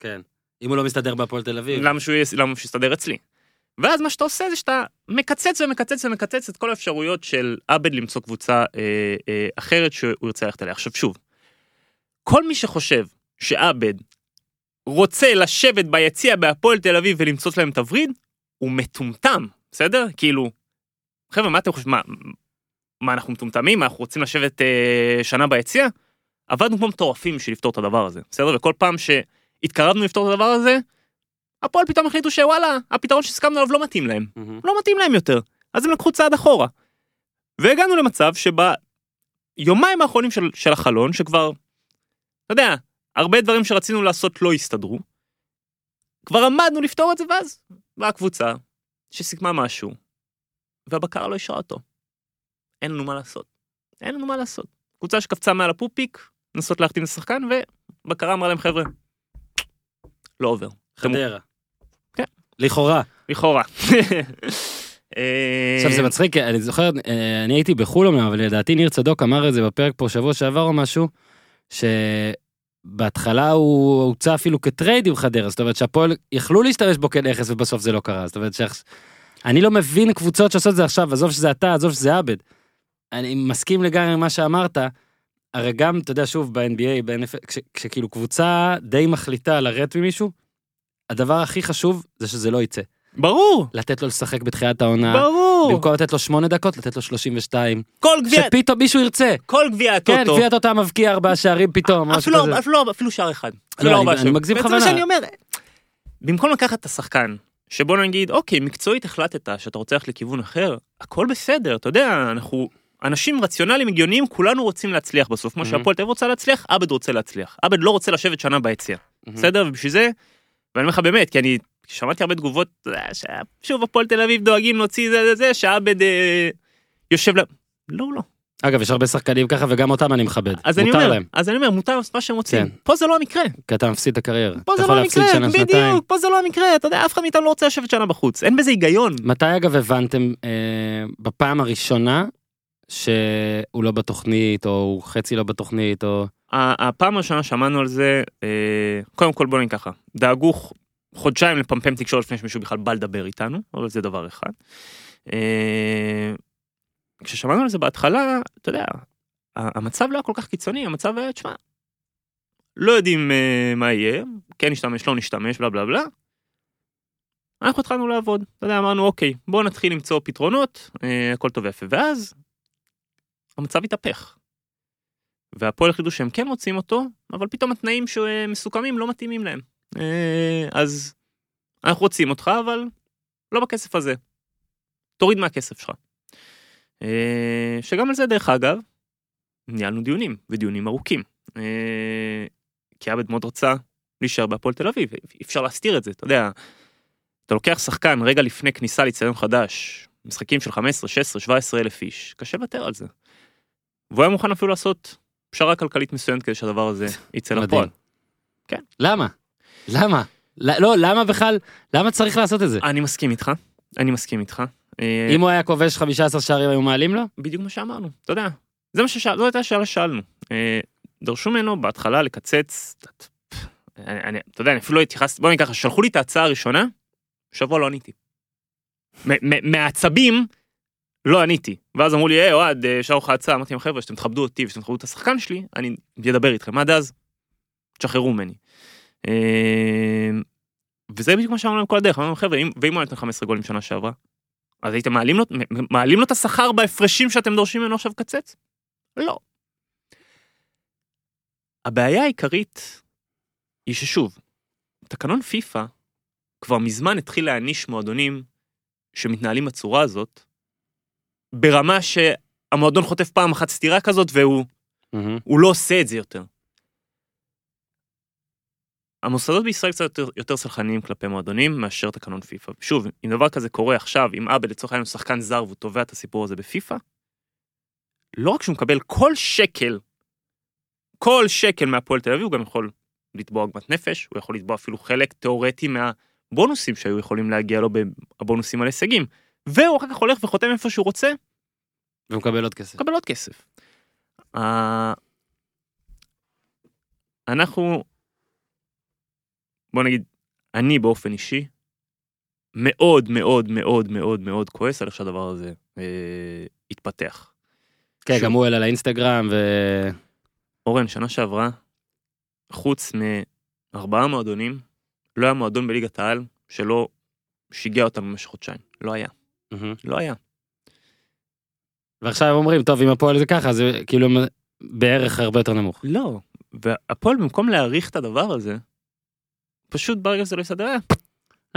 כן. אם הוא לא מסתדר בהפועל תל אביב. למה שהוא יס- למה שהוא יסתדר אצלי? ואז מה שאתה עושה זה שאתה מקצץ ומקצץ ומקצץ את כל האפשרויות של עבד למצוא קבוצה אה, אה, אחרת שהוא ירצה ללכת אליה. עכשיו שוב, כל מי שחושב שעבד רוצה לשבת ביציע בהפועל תל אביב ולמצוא להם תווריד, הוא מטומטם, בסדר? כאילו, חבר'ה, מה אתם חושבים? מה, מה אנחנו מטומטמים? אנחנו רוצים לשבת אה, שנה ביציע? עבדנו כמו מטורפים בשביל לפתור את הדבר הזה, בסדר? וכל פעם שהתקרבנו לפתור את הדבר הזה, הפועל פתאום החליטו שוואלה, הפתרון שהסכמנו עליו לא מתאים להם. מהמם. לא מתאים להם יותר. אז הם לקחו צעד אחורה. והגענו למצב שביומיים האחרונים של, של החלון, שכבר, אתה יודע, הרבה דברים שרצינו לעשות לא הסתדרו, כבר עמדנו לפתור את זה, ואז באה קבוצה שסיכמה משהו, והבקרה לא אישרה אותו. אין לנו מה לעשות. אין לנו מה לעשות. קבוצה שקפצה מעל הפופיק, לנסות להחתים את השחקן, ובקרה אמרה להם, חבר'ה, לא עובר. חדרה. כן. לכאורה. לכאורה. עכשיו זה מצחיק, אני זוכר, אה, אני הייתי בחו"ל אמנם, אבל לדעתי ניר צדוק אמר את זה בפרק פה שבוע שעבר או משהו, שבהתחלה הוא הוצא אפילו כטרייד עם חדרה, זאת אומרת שהפועל יכלו להשתמש בו כנכס ובסוף זה לא קרה, זאת אומרת שעכשיו, אני לא מבין קבוצות שעושות את זה עכשיו, עזוב שזה אתה, עזוב שזה עבד. אני מסכים לגמרי עם מה שאמרת, הרי גם, אתה יודע, שוב, ב-NBA, ב-NFL, כש- כשכאילו קבוצה די מחליטה לרדת ממישהו, הדבר הכי חשוב זה שזה לא יצא. ברור, לתת לו לשחק בתחילת העונה, ברור. במקום לתת לו 8 דקות, לתת לו 32. כל גביע, שפתאום מישהו ירצה. כל גביע כן, הטוטו. גביע טוטו מבקיע ארבעה שערים פתאום, משהו אפילו כזה. אפילו אפילו שער אחד. לא, אני- אני. מגזים בכוונה. מה שאני אומר. במקום לקחת את השחקן, שבוא נגיד, אוקיי, מקצועית החלטת שאתה רוצה ללכת לכיוון אחר, הכל בסדר, אתה יודע, אנחנו אנשים רציונליים, הגיוניים, כולנו רוצים להצליח בסוף. כמו Mhm. שהפועל תל אביב רוצה להצליח, עבד רוצה להצליח. עבד לא רוצה לשבת שנה ביציע. מהמם. בסדר? ובשביל זה, ואני אומר לך באמת, כי אני שמעתי הרבה תגובות, יודע, ששוב הפועל תל אביב דואגים להוציא זה זה זה, שעבד אה, יושב ל... לא, לא. אגב, יש הרבה שחקנים ככה, וגם אותם אני מכבד. אז אני אומר, להם, אז אני אומר, מותר מה שהם רוצים. כן. פה זה לא המקרה. כי אתה מפסיד את הקריירה. פה זה לא המקרה, שנה, שנתיים. בדיוק, פה זה לא המקרה, אתה יודע, אף אחד מאיתנו לא רוצה לשבת שנה בחוץ, אין בזה היגיון. מתי אגב הבנתם אה, בפעם הראשונה שהוא לא בתוכנית, או הוא חצי לא בתוכנית, או... הפעם הראשונה שמענו על זה, אה, קודם כל בוא נגיד ככה, דאגו חודשיים לפמפם תקשורת לפני שמישהו בכלל בא לדבר איתנו, אבל זה דבר אחד. אה, כששמענו על זה בהתחלה, אתה יודע, המצב לא היה כל כך קיצוני, המצב היה, תשמע, לא יודעים אה, מה יהיה, כן נשתמש, לא נשתמש, בלה בלה בלה. אנחנו התחלנו לעבוד, אתה יודע, אמרנו אוקיי, בואו נתחיל למצוא פתרונות, הכל טוב ויפה, ואז המצב התהפך. והפועל החליטו שהם כן רוצים אותו, אבל פתאום התנאים שמסוכמים לא מתאימים להם. אה, אז אנחנו רוצים אותך, אבל לא בכסף הזה. תוריד מהכסף שלך. אה, שגם על זה, דרך אגב, ניהלנו דיונים, ודיונים ארוכים. אה, כי עבד מאוד רצה להישאר בהפועל תל אביב, אי אפשר להסתיר את זה, אתה יודע. אתה לוקח שחקן רגע לפני כניסה לאיצטדיון חדש, משחקים של 15, 16, 17 אלף איש, קשה לוותר על זה. והוא היה מוכן אפילו לעשות פשרה כלכלית מסוימת כדי שהדבר הזה יצא. לפועל. למה? למה? ל- לא, למה בכלל? למה צריך לעשות את זה? אני מסכים איתך, אני מסכים איתך. אה, אם הוא היה כובש 15 שערים היו מעלים לו? בדיוק מה שאמרנו, אתה יודע. זה מה ששאל, זו הייתה השאלה ששאלנו. אה, דרשו ממנו בהתחלה לקצץ, אני, אתה יודע, אני אפילו לא התייחסתי, בוא נגיד ככה, שלחו לי את ההצעה הראשונה, שבוע לא עניתי. מ- מ- מהעצבים, לא עניתי. ואז אמרו לי, היי אוהד, אה, שאלו לך הצעה, אמרתי להם, חבר'ה, שאתם תכבדו אותי ושאתם תכבדו את השחקן שלי, אני אדבר איתכם, עד אז, תשחררו ממני. אה, וזה בדיוק מה שאמרנו להם כל הדרך, אמרנו להם, חבר'ה, אם- ואם הוא נותן 15 גולים שנה שעברה, אז הייתם מעלים לו, מעלים לו את השכר בהפרשים שאתם דורשים ממנו עכשיו לקצץ? לא. הבעיה העיקרית היא ששוב, תקנון פיפא כבר מזמן התחיל להעניש מועדונים שמתנהלים בצורה הזאת, ברמה שהמועדון חוטף פעם אחת סטירה כזאת והוא. הוא לא עושה את זה יותר. המוסדות בישראל קצת יותר, יותר סלחניים כלפי מועדונים מאשר תקנון פיפא. שוב, אם דבר כזה קורה עכשיו, אם עבד לצורך העניין הוא שחקן זר והוא תובע את הסיפור הזה בפיפא, לא רק שהוא מקבל כל שקל, כל שקל מהפועל תל אביב, הוא גם יכול לתבוע עוגמת נפש, הוא יכול לתבוע אפילו חלק תיאורטי מהבונוסים שהיו יכולים להגיע לו בבונוסים על הישגים. והוא אחר כך הולך וחותם איפה שהוא רוצה, ומקבל עוד כסף. מקבל עוד כסף. אה, אנחנו, בוא נגיד, אני באופן אישי, מאוד מאוד מאוד מאוד מאוד כועס על איך שהדבר הזה אה, התפתח. כן, שוב. גם הוא העלה לאינסטגרם, ו... אורן, שנה שעברה, חוץ מארבעה מועדונים, לא היה מועדון בליגת העל שלא שיגע אותנו במשך חודשיים. לא היה. לא היה. ועכשיו אומרים, טוב, אם הפועל זה ככה, זה כאילו בערך הרבה יותר נמוך. לא. והפועל במקום להעריך את הדבר הזה, פשוט ברגע שזה לא יסתדר, אה,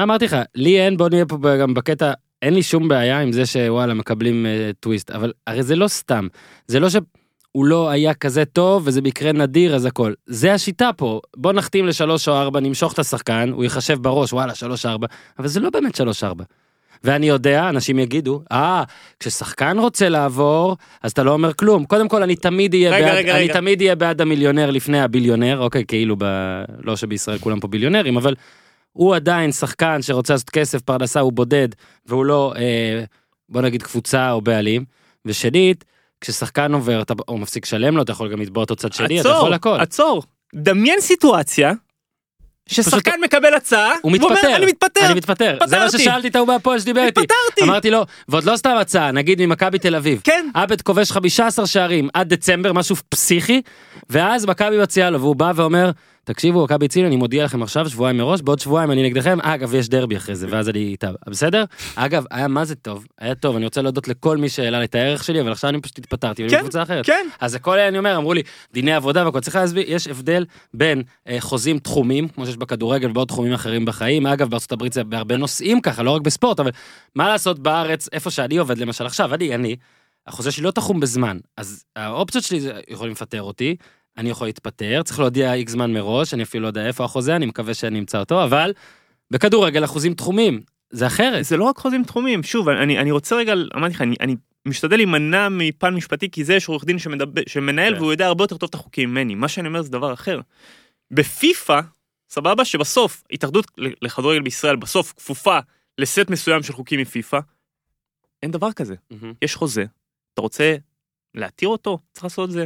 אמרתי לך, לי אין, בוא נהיה פה גם בקטע, אין לי שום בעיה עם זה שוואלה מקבלים אה, טוויסט, אבל הרי זה לא סתם, זה לא שהוא לא היה כזה טוב וזה מקרה נדיר אז הכל, זה השיטה פה, בוא נחתים לשלוש או ארבע, נמשוך את השחקן, הוא ייחשב בראש, וואלה, שלוש ארבע, אבל זה לא באמת שלוש ארבע. ואני יודע, אנשים יגידו, אה, כששחקן רוצה לעבור, אז אתה לא אומר כלום. קודם כל, אני תמיד אהיה רגע, בעד, רגע, אני רגע. תמיד אהיה בעד המיליונר לפני הביליונר, אוקיי, כאילו, ב... לא שבישראל כולם פה ביליונרים, אבל הוא עדיין שחקן שרוצה לעשות כסף, פרנסה, הוא בודד, והוא לא, אה, בוא נגיד, קבוצה או בעלים. ושנית, כששחקן עובר, אתה או מפסיק לשלם לו, אתה יכול גם לתבוע אותו צד שני, אתה יכול הכל. עצור. דמיין סיטואציה, ששחקן מקבל הצעה, הוא מתפטר. אני מתפטר. אני מתפטר. זה מה. ששאלתי את ההוא מהפועל שדיבר איתי. התפטרתי. אמרתי לו, ועוד לא סתם הצעה, נגיד ממכבי תל אביב. כן. עבד כובש 15 שערים עד דצמבר, משהו פסיכי, ואז מכבי מציעה לו, והוא בא ואומר, תקשיבו, מכבי הציל, אני מודיע לכם עכשיו, שבועיים מראש, בעוד שבועיים אני נגדכם, אגב, יש דרבי אחרי זה, ואז אני איתה, בסדר? אגב, היה מה זה טוב, היה טוב, אני רוצה להודות לכל מי שהעלה לי את הערך שלי, אבל עכשיו אני פשוט התפטרתי, כן, בקבוצה אחרת. כן. אז הכל אני אומר, אמרו לי, דיני עבודה והכל, צריך להסביר, יש הבדל בין אה, חוזים תחומים, כמו שיש בכדורגל ובעוד תחומים אחרים בחיים, אגב, בארצות הברית זה בהרבה נושאים ככה, לא רק בספורט, אבל מה לעשות בארץ, איפה שאני עובד, למשל עכשיו, אני, אני, החוזה שלי לא תחום בזמן, אז האופציות שלי זה, יכולים לפטר אותי, אני יכול להתפטר, צריך להודיע איקס זמן מראש, אני אפילו לא יודע איפה החוזה, אני מקווה שאני אמצא אותו, אבל בכדורגל אחוזים תחומים, זה אחרת. זה לא רק חוזים תחומים, שוב, אני, אני רוצה רגע, אמרתי לך, אני, אני משתדל להימנע מפן משפטי, כי זה יש עורך דין שמדבר, שמנהל כן. והוא יודע הרבה יותר טוב את החוקים ממני. מה שאני אומר זה דבר אחר. בפיפא, סבבה, שבסוף, התאחדות לכדורגל בישראל בסוף כפופה לסט מסוים של חוקים מפיפא, אין דבר כזה. מהמם. יש חוזה, אתה רוצה להתיר אותו, צריך לעשות את זה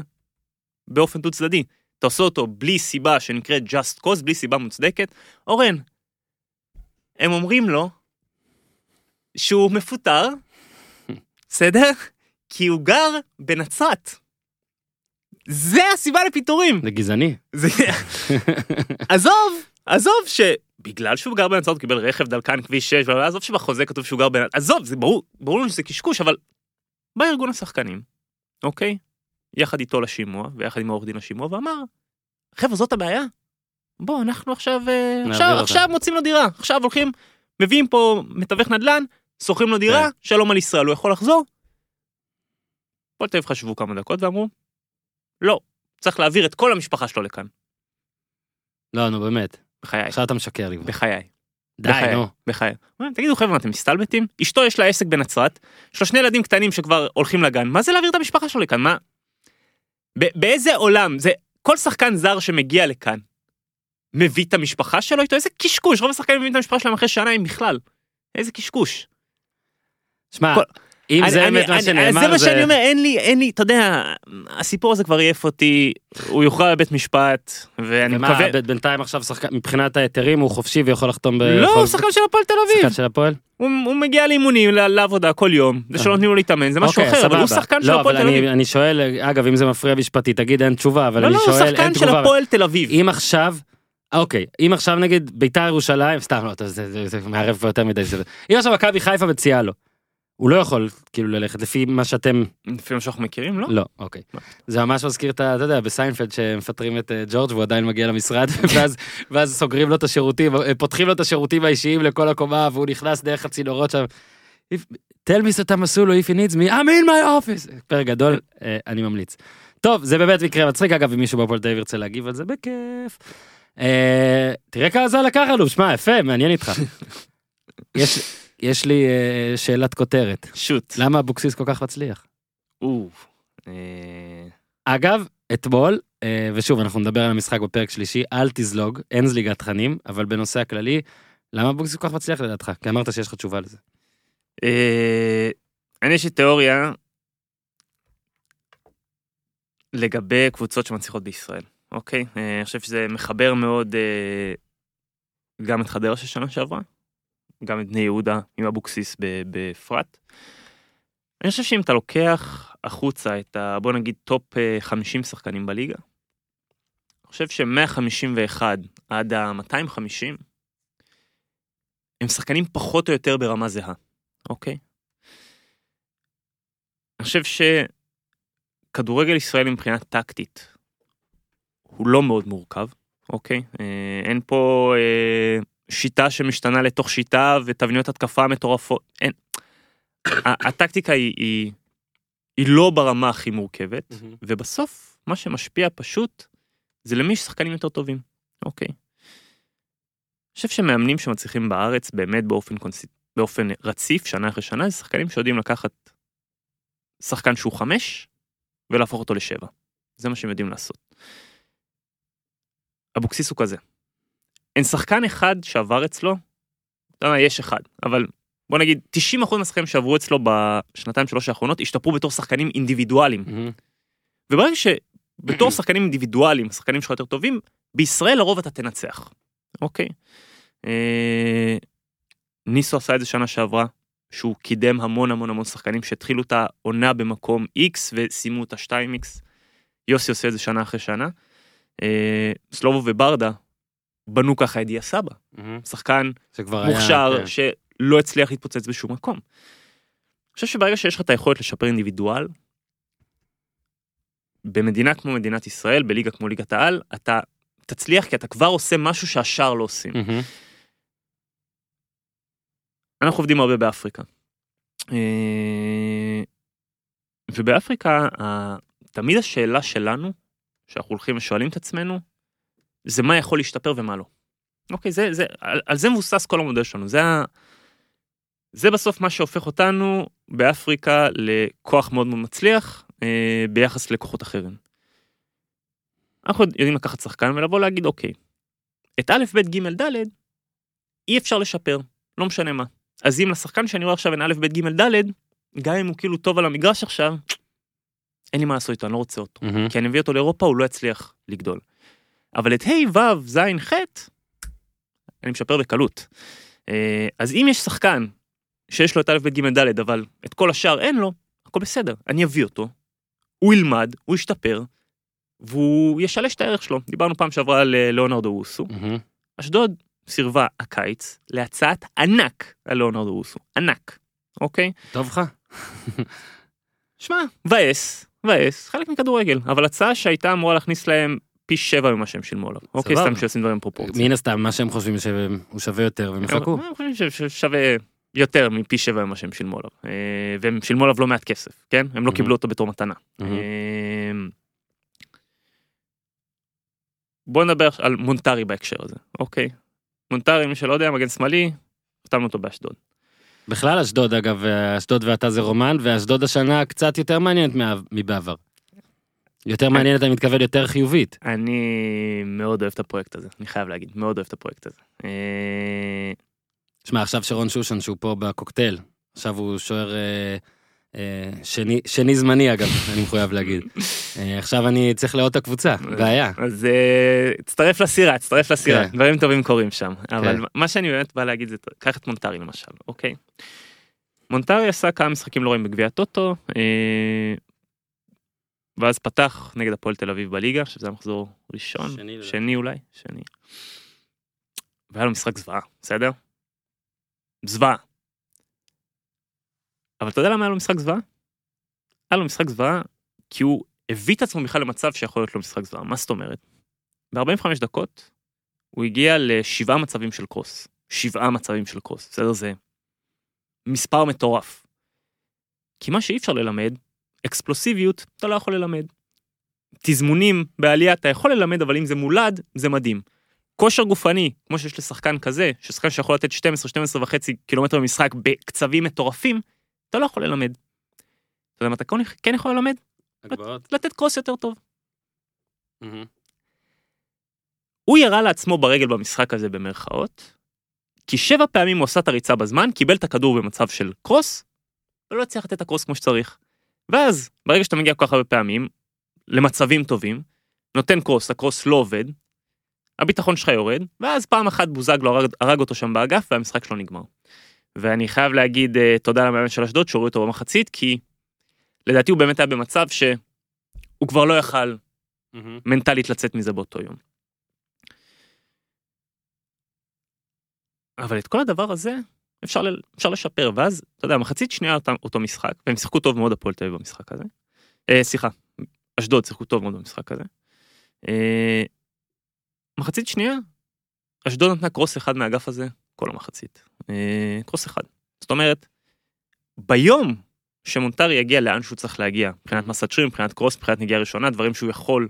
באופן דו צדדי. אתה עושה אותו בלי סיבה שנקראת just cause, בלי סיבה מוצדקת. אורן, הם אומרים לו שהוא מפוטר, בסדר? כי הוא גר בנצרת. זה הסיבה לפיטורים. זה גזעני. זה... עזוב, עזוב שבגלל שהוא גר בנצרת הוא קיבל רכב דלקן כביש 6, עזוב שבחוזה כתוב שהוא גר בנצרת, עזוב, זה ברור, ברור לנו שזה קשקוש, אבל בא ארגון השחקנים, אוקיי? יחד איתו לשימוע, ויחד עם העורך דין לשימוע, ואמר, חבר'ה, זאת הבעיה? בוא, אנחנו עכשיו, אה, עכשיו, אותה." עכשיו מוצאים לו דירה, עכשיו הולכים, מביאים פה מתווך נדל"ן, שוכרים לו דירה, כן. שלום על ישראל, הוא יכול לחזור? הפועל תל אביב חשבו כמה דקות ואמרו, לא, צריך להעביר את כל המשפחה שלו לכאן. לא, נו באמת. בחיי, עכשיו אתה משקר לי. בחיי. די, בחיי, נו. בחיי. תגידו חבר'ה, אתם מסתלבטים? אשתו יש לה עסק בנצרת, יש לה שני ילדים קטנים שכבר הולכים לגן, מה זה להעביר את המשפחה שלו לכאן? מה? באיזה עולם? זה כל שחקן זר שמגיע לכאן, מביא את המשפחה שלו איתו? איזה קשקוש, רוב השחקנים מביאים את המשפחה שלהם אחרי שנה אם בכלל. איזה קשקוש. שמע, אם אני- זה באמת מה שנאמר, זה מה שאני אומר, אין לי, אין לי, אתה יודע, הסיפור הזה כבר עייף אותי, הוא יוכרע בבית משפט, ואני ומה, מקווה... בינתיים עכשיו שחקן, מבחינת ההיתרים הוא חופשי ויכול לחתום ב... לא, הוא שחקן של הפועל תל אביב. שחקן של הפועל? הוא, הוא מגיע לאימונים, לעבודה כל יום, זה שלא נותנים לו להתאמן, זה משהו אוקיי, אחר, אבל הוא. שחקן של לא, הפועל תל אביב. אני שואל, אגב, אם זה מפריע משפטית, תגיד אין תשובה, אבל לא, אני לא, הוא שואל, שחקן אין של תגובה. הפועל תל אביב. אם עכשיו, אוקיי, אם עכשיו נגיד ביתר ירושלים, סתם לא, זה- מערב יותר מדי, זה- אם עכשיו מכבי חיפה מציעה לו, הוא לא יכול כאילו ללכת לפי מה שאתם, לפי מה שאנחנו מכירים, לא? לא, אוקיי. לא. זה ממש מזכיר את ה... אתה יודע, בסיינפלד שמפטרים את אה, ג'ורג' והוא עדיין מגיע למשרד, ואז- ואז סוגרים לו את השירותים, אה, פותחים לו את השירותים האישיים לכל הקומה, והוא נכנס דרך הצינורות שם. If- tell me שאתה מסול if he needs me, I'm in my office. פרק גדול, אה, אני ממליץ. טוב, זה באמת מקרה מצחיק, אגב, אם מישהו בהפועל תל אביב ירצה להגיב על זה, בכיף. אה, תראה כמה זמן לקח לנו, שמע, יפה, מעניין איתך. יש- יש לי אה, שאלת כותרת. שוט. למה אבוקסיס כל כך מצליח? או, אה, אגב, אתמול, אה, ושוב, אנחנו נדבר על המשחק בפרק שלישי, אל תזלוג, אין זליגת תכנים, אבל בנושא הכללי, למה אבוקסיס כל כך מצליח לדעתך? כי אמרת שיש לך תשובה לזה. אני יש לי תיאוריה לגבי קבוצות שמצליחות בישראל, אוקיי? אני חושב שזה מחבר מאוד גם את חדרה של שנה שעברה, גם את בני יהודה עם אבוקסיס בפרט. אני חושב שאם אתה לוקח החוצה את ה... בוא נגיד top אה, 50 שחקנים בליגה, אני חושב ש-151 עד ה-250 הם שחקנים פחות או יותר ברמה זהה, אוקיי? אני חושב שכדורגל ישראלי מבחינה טקטית הוא לא מאוד מורכב, אוקיי? אה, אין פה אה, שיטה שמשתנה לתוך שיטה ותבניות התקפה מטורפות, אין. הטקטיקה היא, היא, היא לא ברמה הכי מורכבת, ובסוף מה שמשפיע פשוט זה למי יש שחקנים יותר טובים, אוקיי? אני חושב שמאמנים שמצליחים בארץ באמת באופן, קונס... באופן רציף, שנה אחרי שנה, זה שחקנים שיודעים לקחת שחקן שהוא חמש ולהפוך אותו לשבע. זה מה שהם יודעים לעשות. אבוקסיס הוא כזה. אין שחקן אחד שעבר אצלו, לא יודע, יש אחד, אבל בוא נגיד 90% מהשחקנים שעברו אצלו בשנתיים שלוש האחרונות השתפרו בתור שחקנים אינדיבידואליים. מהמם. וברגע שבתור שחקנים אינדיבידואליים, שחקנים שלך יותר טובים, בישראל לרוב אתה תנצח, אוקיי? אה, ניסו עשה את זה שנה שעברה, שהוא קידם המון המון המון שחקנים שהתחילו את העונה במקום X וסיימו את ה-2X. יוסי עושה את זה שנה אחרי שנה. אה, סלובו וברדה בנו ככה את דיה סבא. שחקן שכבר היה... מוכשר כן. שלא הצליח להתפוצץ בשום מקום. אני חושב שברגע שיש לך את היכולת לשפר אינדיבידואל, במדינה כמו מדינת ישראל, בליגה כמו ליגת העל, אתה תצליח כי אתה כבר עושה משהו שהשאר לא עושים. אנחנו עובדים הרבה באפריקה. אה, ובאפריקה, תמיד השאלה שלנו, שאנחנו הולכים ושואלים את עצמנו, זה מה יכול להשתפר ומה לא. אוקיי, זה, זה, על, על זה מבוסס כל המודל שלנו, זה, זה בסוף מה שהופך אותנו באפריקה לכוח מאוד מאוד מצליח אה, ביחס ללקוחות אחרים. אנחנו יודעים לקחת שחקן ולבוא להגיד, אוקיי, את א', ב', ג', ד', אי אפשר לשפר, לא משנה מה. אז אם לשחקן שאני רואה עכשיו אין א', ב', ג', ד', גם אם הוא כאילו טוב על המגרש עכשיו, אין לי מה לעשות איתו, אני לא רוצה אותו. מהמם. כי אני מביא אותו לאירופה, הוא לא יצליח לגדול. אבל את ה', ו', ז', ח', אני משפר בקלות. אה, אז אם יש שחקן שיש לו את א', ב', ג', ד', אבל את כל השאר אין לו, הכל בסדר, אני אביא אותו, הוא ילמד, הוא ישתפר, והוא ישלש את הערך שלו. דיברנו פעם שעברה על אה, ליאונרדו אוסו. מהמם. אשדוד סירבה הקיץ להצעת ענק על ליאונרדו אוסו. ענק, אוקיי? טוב לך? שמע, מבאס, מבאס, חלק מכדורגל, אבל הצעה שהייתה אמורה להכניס להם פי שבע ממה שהם שילמו עליו. אוקיי. סתם שעושים דברים פרופורציה. מן הסתם, מה שהם חושבים שהוא שווה יותר, והם יחכו. הם חושבים ששווה יותר מפי שבע ממה שהם שילמו עליו. אה, והם שילמו עליו לא מעט כסף, כן? הם לא Mhm. קיבלו אותו בתור מתנה. מהמם. אה, בוא נדבר על מונטרי בהקשר הזה, אוקיי? מונטרי, מי שלא יודע, מגן שמאלי, החתמנו אותו באשדוד. בכלל אשדוד אגב, אשדוד ואתה זה רומן, ואשדוד השנה קצת יותר מעניינת מבעבר. יותר מעניינת, אני מתכוון יותר חיובית. אני מאוד אוהב את הפרויקט הזה, אני חייב להגיד, מאוד אוהב את הפרויקט הזה. אה, שמע, עכשיו שרון שושן שהוא פה בקוקטייל, עכשיו הוא שוער אה, אה, שני, שני זמני אגב, אני מחויב להגיד. אה, עכשיו אני צריך לראות את הקבוצה, בעיה. אז תצטרף לסירה, תצטרף לסירה, כן. דברים טובים קורים שם. אבל מה שאני באמת בא להגיד זה, קח את מונטרי למשל, אוקיי? מונטרי עשה כמה משחקים לא רעים בגביע הטוטו, ואז פתח נגד הפועל תל אביב בליגה, שזה המחזור ראשון, שני. שני אולי, שני. והיה לו משחק זוועה, בסדר? זוועה. אבל אתה יודע למה היה לו משחק זוועה? היה לו משחק זוועה כי הוא הביא את עצמו בכלל למצב שיכול להיות לו משחק זוועה. מה זאת אומרת? ב-45 דקות הוא הגיע לשבעה מצבים של קרוס. שבעה מצבים של קרוס, בסדר? זה מספר מטורף. כי מה שאי אפשר ללמד, אקספלוסיביות, אתה לא יכול ללמד. תזמונים בעלייה אתה יכול ללמד, אבל אם זה מולד, זה מדהים. כושר גופני, כמו שיש לשחקן כזה, ששחקן שיכול לתת 12, 12 וחצי קילומטר במשחק בקצבים מטורפים, אתה לא יכול ללמד. אתה יודע מה אתה כן- כן יכול ללמד? הגבהות. לתת קרוס יותר טוב. מהמם. הוא ירה לעצמו ברגל במשחק הזה במרכאות, כי שבע פעמים הוא עשה את הריצה בזמן, קיבל את הכדור במצב של קרוס, ולא הצליח לתת את הקרוס כמו שצריך. ואז, ברגע שאתה מגיע כל כך הרבה פעמים, למצבים טובים, נותן קרוס, הקרוס לא עובד, הביטחון שלך יורד, ואז פעם אחת בוזגלו הרג, הרג אותו שם באגף, והמשחק שלו נגמר. ואני חייב להגיד uh, תודה למאמן של אשדוד שהוריד אותו במחצית, כי לדעתי הוא באמת היה במצב שהוא כבר לא יכל מהמם. מנטלית לצאת מזה באותו יום. אבל את כל הדבר הזה אפשר, ל- אפשר לשפר, ואז, אתה יודע, מחצית שנייה אותו, אותו משחק, והם שיחקו טוב מאוד הפועל תל אביב במשחק הזה. אה, סליחה, אשדוד שיחקו טוב מאוד במשחק הזה. אה, מחצית שנייה, אשדוד נתנה קרוס אחד מהאגף הזה כל המחצית. אה, קרוס אחד. זאת אומרת, ביום שמונטרי יגיע לאן שהוא צריך להגיע, מבחינת מסת שריר, מבחינת קרוס, מבחינת נגיעה ראשונה, דברים שהוא יכול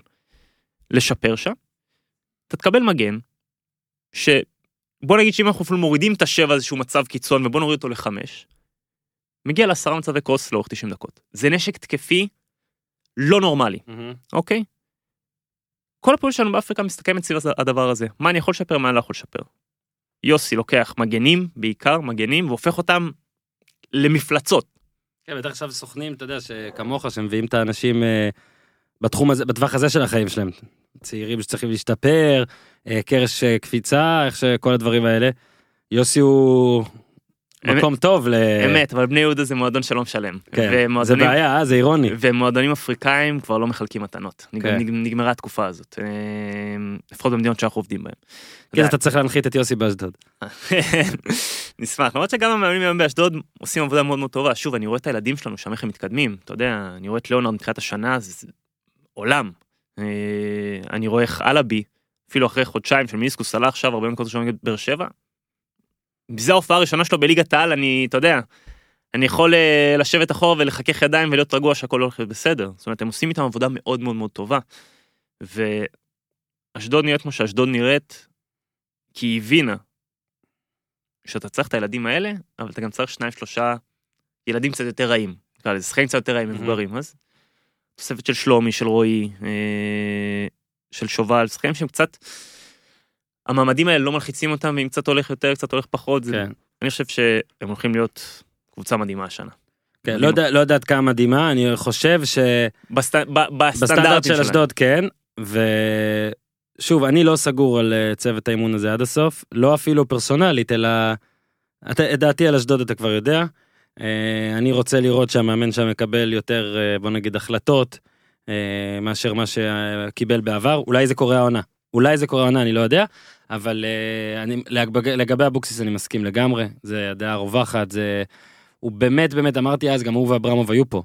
לשפר שם, אתה תקבל מגן, שבוא נגיד שאם אנחנו אפילו מורידים את השבע איזשהו מצב קיצון ובוא נוריד אותו לחמש, מגיע לעשרה מצבי קרוס לאורך 90 דקות. זה נשק תקפי לא נורמלי, מהמם. אוקיי? כל הפעולה שלנו באפריקה מסתכמת סביב הדבר הזה. מה אני יכול לשפר, מה אני לא יכול לשפר. יוסי לוקח מגנים, בעיקר מגנים, והופך אותם למפלצות. כן, בטח עכשיו סוכנים, אתה יודע, שכמוך, שמביאים את האנשים אה, בתחום הזה, בטווח הזה של החיים שלהם. צעירים שצריכים להשתפר, אה, קרש אה, קפיצה, איך שכל הדברים האלה. יוסי הוא אמת. מקום טוב ל... אמת, אבל בני יהודה זה מועדון שלא משלם. כן, זה ומועדונים- בעיה, אה? זה אירוני. ומועדונים אפריקאים כבר לא מחלקים מתנות. כן. נג- נגמרה התקופה הזאת. לפחות במדינות שאנחנו עובדים בהן. כן, אתה צריך להנחית את יוסי באשדוד. נשמח למרות שגם המאמנים היום באשדוד עושים עבודה מאוד מאוד טובה שוב אני רואה את הילדים שלנו שם איך הם מתקדמים אתה יודע אני רואה את ליאונרד מתחילת השנה זה זה עולם אני רואה איך אלאבי אפילו אחרי חודשיים של מיניסקוס עלה עכשיו הרבה מקומות ראשונים נגד באר שבע. זו ההופעה הראשונה שלו בליגת העל אני אתה יודע. אני יכול אה, לשבת אחורה ולחכך ידיים ולהיות רגוע שהכל הולך להיות בסדר זאת אומרת הם עושים איתם עבודה מאוד מאוד מאוד טובה. ואשדוד נראית כמו שאשדוד נראית כי היא הבינה שאתה צריך את הילדים האלה, אבל אתה גם צריך שניים שלושה ילדים קצת יותר רעים. נקרא לזה, שחקנים קצת יותר רעים מבוגרים, אז תוספת של שלומי, של רועי, אה, של שובל, שחקנים שהם קצת, המעמדים האלה לא מלחיצים אותם, ואם קצת הולך יותר, קצת הולך פחות, זה, כן. אני חושב שהם הולכים להיות קבוצה מדהימה השנה. כן, לא יודע- לא יודעת כמה מדהימה, אני חושב ש... בסט, ב, בסטנדרט בסטנדרטים של שלהם. אשדוד כן, ושוב, אני לא סגור על אה, צוות האימון הזה עד הסוף, לא אפילו פרסונלית, אלא את דעתי על אשדוד אתה כבר יודע. אה, אני רוצה לראות שהמאמן שם מקבל יותר, אה, בוא נגיד, החלטות, אה, מאשר מה שקיבל בעבר, אולי זה קורה העונה. אולי זה קורה העונה, אני לא יודע, אבל אני, לגבי אבוקסיס אני מסכים לגמרי, זה הדעה הרווחת, זה... הוא באמת באמת אמרתי אז גם הוא ואברמוב היו פה.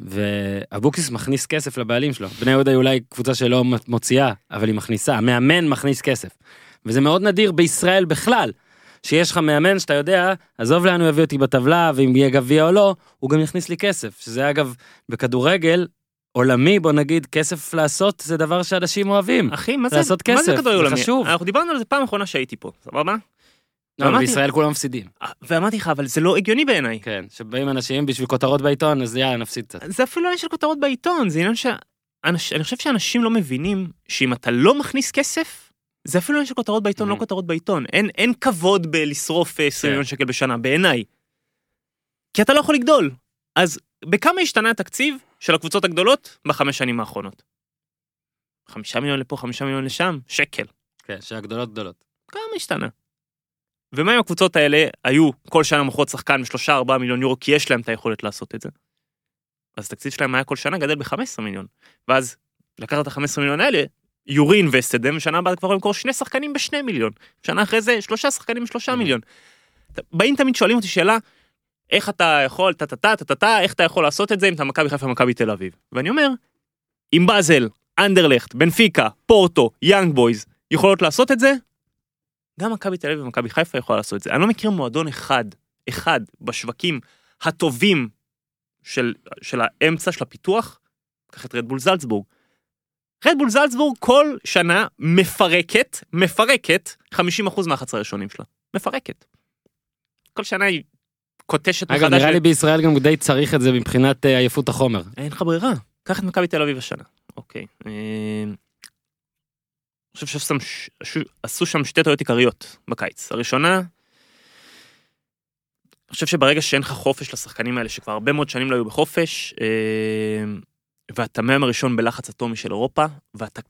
ואבוקסיס מכניס כסף לבעלים שלו. בני יהודה היא אולי קבוצה שלא מוציאה, אבל היא מכניסה. המאמן מכניס כסף. וזה מאוד נדיר בישראל בכלל, שיש לך מאמן שאתה יודע, עזוב לאן הוא יביא אותי בטבלה, ואם יהיה גביע או לא, הוא גם יכניס לי כסף. שזה אגב, בכדורגל, עולמי, בוא נגיד, כסף לעשות זה דבר שאנשים אוהבים. אחי, מה זה, לעשות מה כסף, זה כדורגל עולמי? חשוב. אנחנו דיברנו על זה פעם אחרונה שהייתי פה, סבבה? לא, בישראל כולם מפסידים. ואמרתי לך, אבל זה לא הגיוני בעיניי. כן, שבאים אנשים בשביל כותרות בעיתון, אז יאללה, נפסיד קצת. זה אפילו לא עניין של כותרות בעיתון, זה עניין ש... אני חושב שאנשים לא מבינים שאם אתה לא מכניס כסף, זה אפילו עניין של כותרות בעיתון, לא Mhm. כותרות בעיתון. אין, אין כבוד בלשרוף אה, 20 כן. מיליון שקל בשנה, בעיניי. כי אתה לא יכול לגדול. אז בכמה השתנה התקציב של הקבוצות הגדולות בחמש שנים האחרונות? חמישה מיליון לפה, חמישה מיליון לשם, שקל. כן, שהגדולות גדולות. כמה השתנה? ומה אם הקבוצות האלה היו כל שנה מוכרות שחקן בשלושה ארבעה מיליון יורו כי יש להם את היכולת לעשות את זה? אז התקציב שלהם היה כל שנה גדל ב-15 מיליון. ואז לקחת את ה-15 מיליון האלה, you reinvested, ושנה הבאה כבר למכור שני שחקנים בשני מיליון. שנה אחרי זה שלושה שחקנים בשלושה. מיליון. באים תמיד שואלים אותי שאלה, איך אתה יכול, טה טה טה טה טה טה, איך אתה יכול לעשות את זה אם אתה מכבי חיפה ומכבי תל אביב. ואני אומר, אם באזל, אנדרלכט, בנפיקה, פורטו, יאנג בויז, יכולות לעשות את זה, גם מכבי תל אביב ומכבי חיפה יכולה לעשות את זה. אני לא מכיר מועדון אחד, אחד, בשווקים הטובים של, של האמצע של הפיתוח, קח את רדבול זלצבורג. רדבול זלצבורג כל שנה מפרקת, מפרקת 50% מהחצי הראשונים שלה. מפרקת. כל שנה היא קוטשת אגב, מחדש. נראה לי בישראל גם די צריך את זה מבחינת אה, עייפות החומר. אין לך ברירה. קח את מכבי תל אביב השנה. אוקיי. אה, אני חושב שעשו שם שתי טעויות עיקריות בקיץ. הראשונה, אני חושב שברגע שאין לך חופש לשחקנים האלה, שכבר הרבה מאוד שנים לא היו בחופש, אה, ואתה מהיום הראשון בלחץ אטומי של אירופה, ואתה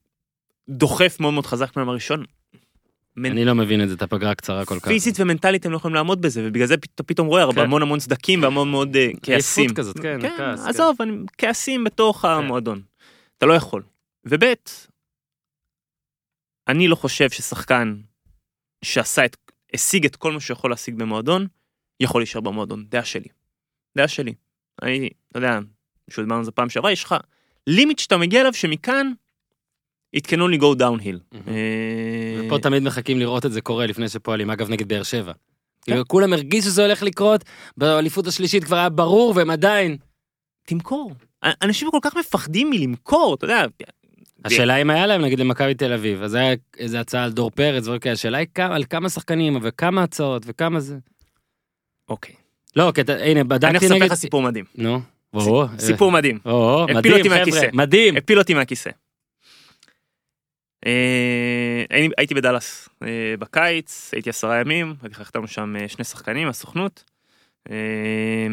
דוחף מאוד מאוד חזק מהיום הראשון, מנ- אני לא מבין את זה, את הפגרה הקצרה כל כך. פיזית ומנטלית הם לא יכולים לעמוד בזה, ובגלל זה פת- פתאום רואה הרבה כן. המון המון סדקים והמון מאוד אה, כעסים. עייפות כזאת, כן, כן, כעס, כן. עזוב, אני, כעסים בתוך המועדון. אתה לא יכול. וב' אני לא חושב ששחקן שעשה את, השיג את כל מה שיכול להשיג במועדון, יכול להישאר במועדון. דעה שלי. דעה שלי. אני, אתה יודע, מישהו דיברנו על זה פעם שעברה, יש לך לימיט שאתה מגיע אליו שמכאן it can only go downhill. אה, ופה תמיד מחכים לראות את זה קורה לפני שפועלים, אגב נגד באר שבע. כאילו, כולם הרגישו שזה הולך לקרות, באליפות השלישית כבר היה ברור, והם עדיין. תמכור. אנשים כל כך מפחדים מלמכור, אתה יודע. השאלה אם היה להם נגיד למכבי תל אביב, אז היה איזה הצעה על דור פרץ, דברים כאלה, השאלה היא על כמה שחקנים וכמה הצעות וכמה זה. אוקיי. לא, כי אתה, הנה, אני בדקתי אספר נגד... לך סיפור מדהים. נו, סיפור מדהים. או, הפיל מדהים, אותי מהכיסא. מדהים. הפיל אותי מהכיסא. אה, הייתי- בדאלאס אה, בקיץ, הייתי עשרה ימים, החתמנו שם אה, שני שחקנים, הסוכנות. אה,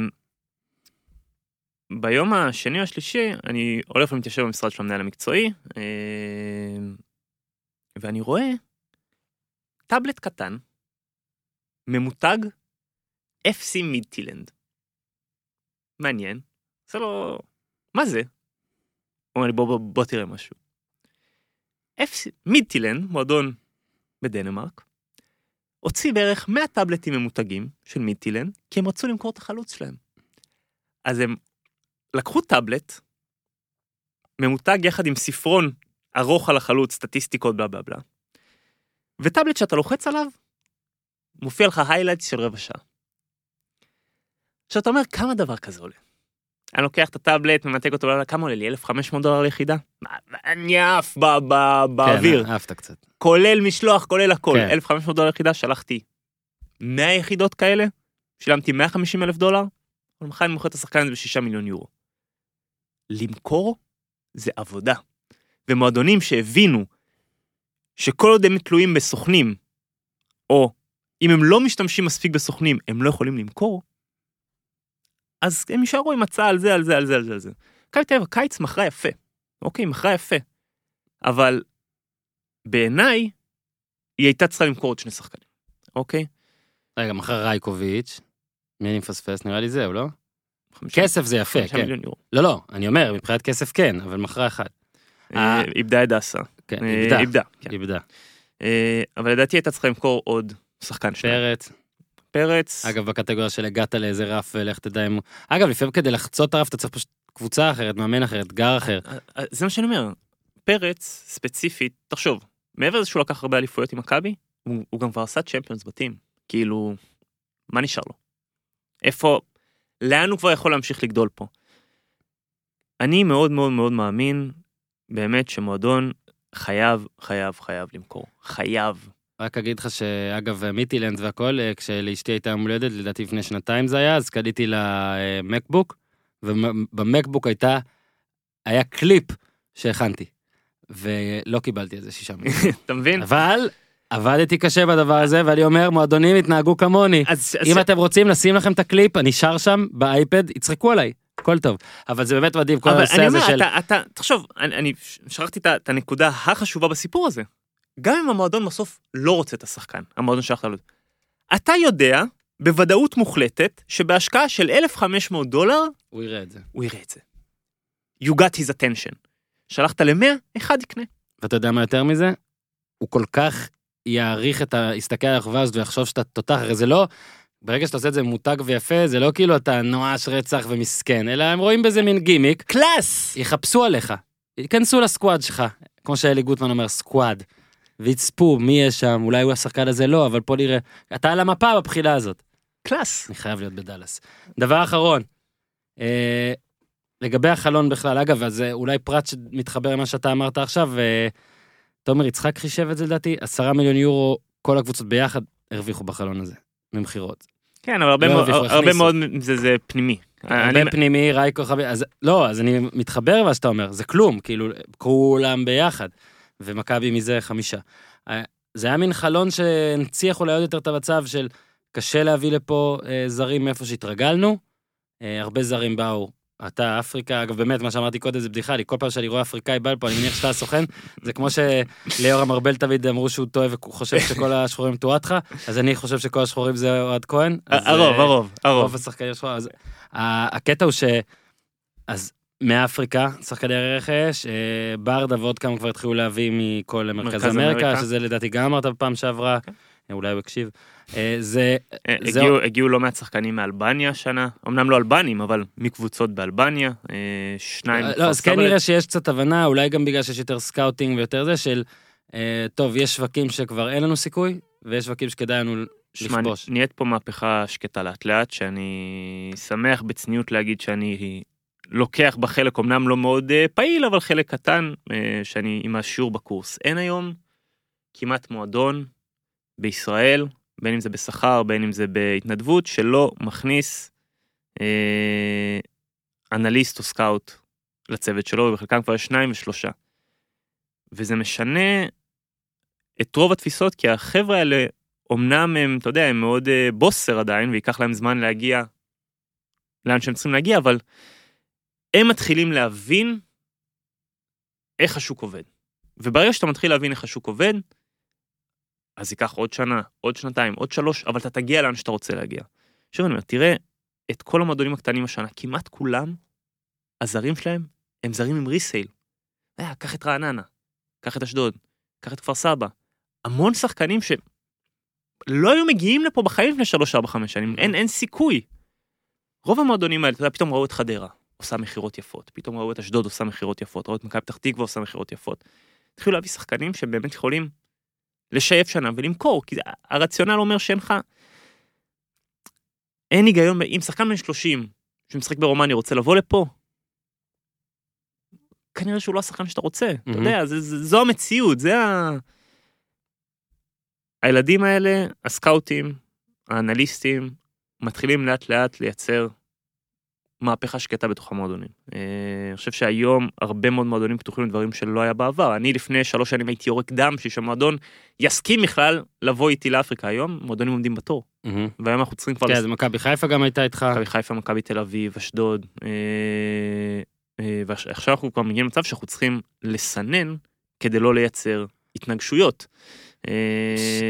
ביום השני או השלישי אני הולך ומתיישב במשרד של המנהל המקצועי, אה, ואני רואה טאבלט קטן, ממותג FC מידטילנד. מעניין. זה לא... מה זה? הוא אומר לי בוא, בוא, בוא תראה משהו. FC, מידטילנד, מועדון בדנמרק, הוציא בערך 100 טאבלטים ממותגים של מידטילנד, כי הם רצו למכור את החלוץ שלהם. אז הם לקחו טאבלט, ממותג יחד עם ספרון ארוך על החלוץ, סטטיסטיקות בלה בלה בלה, וטאבלט שאתה לוחץ עליו, מופיע לך highlights של רבע שעה. עכשיו אתה אומר, כמה דבר כזה עולה? אני לוקח את הטאבלט, ממתג אותו, כמה עולה לי? 1,500 דולר ליחידה? אני עף באוויר, כן, אהבת קצת. כולל משלוח, כולל הכל. כן. 1,500 דולר ליחידה, שלחתי 100 יחידות כאלה, שילמתי 150 אלף דולר, אבל מחר אני מוכר את השחקן הזה ב-6 מיליון יורו. למכור זה עבודה. ומועדונים שהבינו שכל עוד הם תלויים בסוכנים, או אם הם לא משתמשים מספיק בסוכנים, הם לא יכולים למכור, אז הם יישארו עם הצעה על זה, על זה, על זה, על זה, על זה. מכבי תל אביב הקיץ מכרה יפה. אוקיי, מכרה יפה. אבל בעיניי, היא הייתה צריכה למכור עוד שני שחקנים. אוקיי? רגע, מחר רייקוביץ', מי אני מפספס? נראה לי זהו, לא? כסף זה יפה, כן. לא, לא, אני אומר, מבחינת כסף כן, אבל מכרה אחד. אה, אה, איבדה את דסה. כן, אה, איבדה, איבדה. כן. אבל לדעתי הייתה צריכה למכור עוד שחקן שניים. פרץ, פרץ. אגב, בקטגוריה של הגעת לאיזה רף, ולך תדע אם... אגב, לפעמים כדי לחצות את הרף אתה צריך פשוט קבוצה אחרת, מאמן אחר, אתגר אחר. אה, אה, זה מה שאני אומר. פרץ, ספציפית, תחשוב, מעבר לזה שהוא לקח הרבה אליפויות עם מכבי, הוא הוא גם כבר עשה צ'מפיונס בתים. כאילו, מה נשאר לו? איפה, לאן הוא כבר יכול להמשיך לגדול פה? אני מאוד מאוד מאוד מאמין, באמת, שמועדון חייב, חייב, חייב למכור. חייב. רק אגיד לך שאגב, מיטילנד והכל, אה, כשלאשתי הייתה יום הולדת, לדעתי לפני שנתיים זה היה, אז קניתי לה אה, מקבוק, ובמקבוק הייתה, היה קליפ שהכנתי, ולא קיבלתי איזה שישה מיליון. אתה מבין? אבל עבדתי קשה בדבר הזה, ואני אומר, מועדונים התנהגו כמוני. אז, אז אם אתם רוצים לשים לכם את הקליפ, אני שר שם באייפד, יצחקו עליי, הכל טוב. אבל זה באמת מדהים, כל אבל הנושא אני הזה אומר, של... אתה, אתה, תחשוב, אני, אני שכחתי את הנקודה החשובה בסיפור הזה. גם אם המועדון בסוף לא רוצה את השחקן, המועדון שלך לו, אתה יודע בוודאות מוחלטת שבהשקעה של 1,500 דולר הוא יראה את זה. הוא יראה את זה. You got his attention. שלחת ל-100, אחד יקנה. ואתה יודע מה יותר מזה? הוא כל כך יעריך את ה... יסתכל על האחווה הזאת ויחשוב שאתה תותח, הרי זה לא... ברגע שאתה עושה את זה מותג ויפה, זה לא כאילו אתה נואש רצח ומסכן, אלא הם רואים בזה מין גימיק, class! יחפשו עליך, ייכנסו ל squad שלך, כמו שאלי גוטמן אומר, squad, ויצפו מי יש שם, אולי הוא השחקן הזה לא, אבל פה נראה, אתה על המפה בבחינה הזאת. קלאס. אני חייב להיות בדאלאס. דבר אחרון, אה, לגבי החלון בכלל, אגב, אז זה אולי פרט שמתחבר למה שאתה אמרת עכשיו, אה, תומר יצחק חישב את זה לדעתי, עשרה מיליון יורו, כל הקבוצות ביחד הרוויחו בחלון הזה, ממכירות. כן, אבל הרבה לא מאוד- הרבה. מאוד זה זה פנימי. אני- הרבה פנימי, רייקו חבי, אז לא, אז אני מתחבר למה שאתה אומר, זה כלום, כאילו, כולם ביחד, ומכבי מזה חמישה. אה, זה היה מין חלון שהנציח אולי עוד יותר את המצב של קשה להביא לפה אה, זרים מאיפה שהתרגלנו, אה, הרבה זרים באו. אתה אפריקה, אגב באמת מה שאמרתי קודם זה בדיחה לי, כל פעם שאני רואה אפריקאי בא לפה אני מניח שאתה הסוכן, זה כמו שליאור ארבל תמיד אמרו שהוא טועה והוא חושב שכל השחורים טועטחה, אז אני חושב שכל השחורים זה אוהד כהן. הרוב, אה, הרוב, הרוב. רוב השחקנים שלך, הקטע הוא ש... אז מאפריקה, שחקני רכש, אה, ברדה ועוד כמה כבר התחילו להביא מכל מרכז אמריקה. שזה לדעתי גם אמרת בפעם שעברה, אה, אולי הוא הקשיב. אה, זה, אה. הגיעו- לא מעט שחקנים מאלבניה השנה, אמנם לא אלבנים, אבל מקבוצות באלבניה, שניים. לא, אז כן. נראה שיש קצת הבנה, אולי גם בגלל שיש יותר scouting ויותר זה, של, טוב, יש שווקים שכבר אין לנו סיכוי, ויש שווקים שכדאי לנו שמע. נהיית פה מהפכה שקטה לאט לאט, שאני שמח בצניעות להגיד שאני לוקח בה חלק, אמנם לא מאוד אה, פעיל, אבל חלק קטן, אה, שאני עם השיעור בקורס. אין היום כמעט מועדון בישראל, בין אם זה בשכר, בין אם זה בהתנדבות, שלא מכניס אה, אנליסט או סקאוט לצוות שלו, ובחלקם כבר שניים ושלושה. וזה משנה את רוב התפיסות, כי החבר'ה האלה אמנם הם, אתה יודע, הם מאוד uh, בוסר עדיין, וייקח להם זמן להגיע לאן שהם צריכים להגיע, אבל הם מתחילים להבין איך השוק עובד. וברגע שאתה מתחיל להבין איך השוק עובד, אז ייקח עוד שנה, עוד שנתיים, עוד שלוש, אבל אתה תגיע לאן שאתה רוצה להגיע. עכשיו אני אומר, תראה את כל המועדונים הקטנים השנה, כמעט כולם, הזרים שלהם הם זרים עם ריסייל. אה, קח את רעננה, קח את אשדוד, קח את כפר סבא. המון שחקנים ש... לא היו מגיעים לפה בחיים לפני 3, 4, 5 שנים, אין, אין סיכוי. רוב המועדונים האלה, אתה יודע, פתאום ראו את חדרה, עושה מכירות יפות, פתאום ראו את אשדוד עושה מכירות יפות, ראו את מכבי פתח תקווה עושה מכירות יפות. התחילו להביא שחקנים שבאמת יכולים לשייף שנה ולמכור, כי הרציונל אומר שאין לך... אין היגיון, אם שחקן בן 30 שמשחק ברומניה רוצה לבוא לפה, כנראה שהוא לא השחקן שאתה רוצה, אתה מהמם. יודע, זה- זה- זו המציאות, זה ה... הילדים האלה, הסקאוטים, האנליסטים, מתחילים לאט לאט לייצר מהפכה שקטה בתוך המועדונים. אה, אני חושב שהיום הרבה מאוד מועדונים פתוחים לדברים שלא היה בעבר. אני לפני שלוש שנים הייתי יורק דם בשביל שהמועדון יסכים בכלל לבוא איתי לאפריקה. היום מועדונים עומדים בתור. והיום אנחנו צריכים כבר... כן, אז מכבי חיפה גם הייתה איתך. מכבי חיפה, מכבי תל אביב, אשדוד, אה, אה, ועכשיו אנחנו כבר מגיעים למצב שאנחנו צריכים לסנן כדי לא לייצר התנגשויות.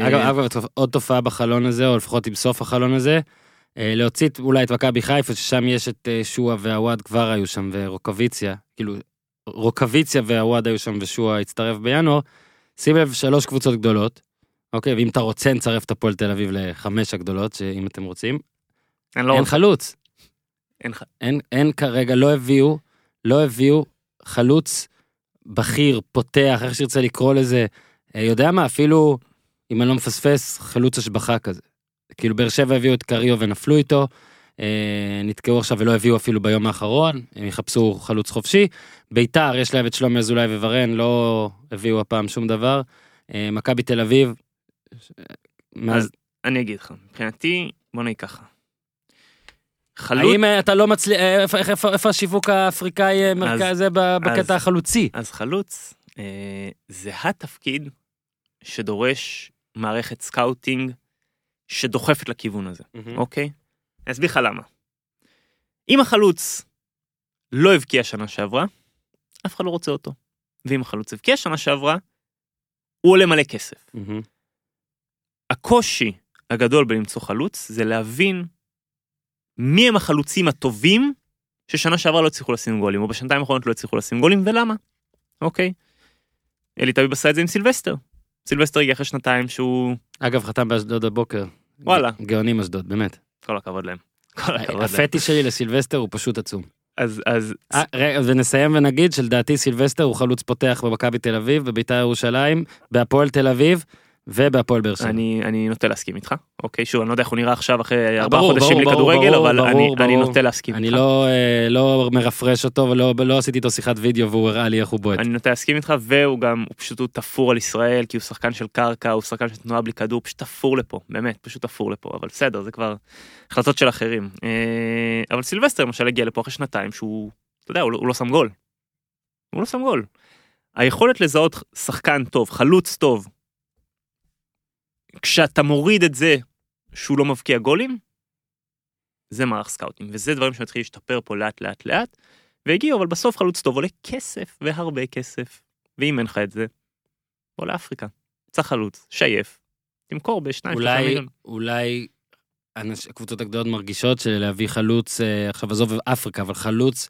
אגב, עוד תופעה בחלון הזה, או לפחות עם סוף החלון הזה, להוציא אולי את מכבי חיפה, ששם יש את אה, שועה והוואד כבר היו שם, ורוקוויציה, כאילו, רוקוויציה והוואד היו שם ושועה הצטרף בינואר, שים לב, שלוש קבוצות גדולות, אוקיי, ואם אתה רוצה, נצרף את הפועל תל אביב לחמש הגדולות, שאם אתם רוצים, אני לא אין רוצה, חלוץ. אין אין, אין כרגע, לא הביאו, לא הביאו חלוץ בכיר, פותח, איך שתרצה לקרוא לזה, אה, יודע מה, אפילו, אם אני לא מפספס, חלוץ השבחה כזה. כאילו באר שבע הביאו את קריו ונפלו איתו, אה, נתקעו עכשיו ולא הביאו אפילו ביום האחרון, הם יחפשו חלוץ חופשי. ביתר, יש להם את שלומי אזולאי וורן, לא הביאו הפעם שום דבר. אה, מכבי תל אביב, מאז, אני אגיד לך, מבחינתי, בוא נגיד ככה. חלוץ, האם אה, אתה לא מצליח, איפה- איפה- איפה איפה השיווק האפריקאי מרכז זה ב- בקטע החלוצי? אז חלוץ, אה, זה התפקיד שדורש מערכת scouting שדוחפת לכיוון הזה. אוקיי? אני אסביר לך למה. אם החלוץ לא הבקיע שנה שעברה, אף אחד לא רוצה אותו. ואם החלוץ הבקיע שנה שעברה, הוא עולה מלא כסף. מהמם. הקושי הגדול בלמצוא חלוץ זה להבין מי הם החלוצים הטובים ששנה שעברה לא הצליחו לשים גולים, או בשנתיים האחרונות לא הצליחו לשים גולים, ולמה. אוקיי. אלי טביב עשה את זה עם סילבסטר. סילבסטר הגיע אחרי שנתיים שהוא... אגב, חתם באשדוד הבוקר. וואלה. גאונים אשדוד, באמת. כל הכבוד להם. כל הכבוד להם. הפטיש שלי לסילבסטר הוא פשוט עצום. אז, אז אה, רגע, ונסיים ונגיד שלדעתי סילבסטר הוא חלוץ פותח במכבי תל אביב, בביתר ירושלים, בהפועל תל אביב, ובהפועל באר שבע. אני, אני נוטה להסכים איתך. אוקיי, שוב, אני לא יודע איך הוא נראה עכשיו אחרי ארבעה חודשים בלי כדורגל, ברור, אבל ברור, אני, אני ברור. נוטה להסכים אני איתך. לא, אה, לא מרפרש אותו ולא לא עשיתי איתו שיחת וידאו והוא הראה לי איך הוא בועט. אני נוטה להסכים איתך, והוא גם, הוא פשוט הוא תפור על ישראל, כי הוא שחקן של קרקע, הוא שחקן של תנועה בלי כדור, פשוט תפור לפה, באמת, פשוט תפור לפה, אבל בסדר, זה כבר החלטות של אחרים. אה, אבל סילבסטר למשל הגיע לפה אחרי שנתיים שהוא, אתה יודע, הוא, לא- הוא לא שם גול. הוא לא שם גול. היכולת לזהות שחקן טוב, חלוץ טוב, כשאתה מוריד את זה שהוא לא מבקיע גולים, זה מערך סקאוטים, וזה דברים שמתחילים להשתפר פה לאט לאט לאט, והגיעו, אבל בסוף חלוץ טוב עולה כסף, והרבה כסף, ואם אין לך את זה, בוא לאפריקה, צריך חלוץ, שייף, תמכור בשניים, שלושה מיליון. אולי הקבוצות הגדולות מרגישות שלהביא חלוץ, אה, עכשיו עזוב אפריקה, אבל חלוץ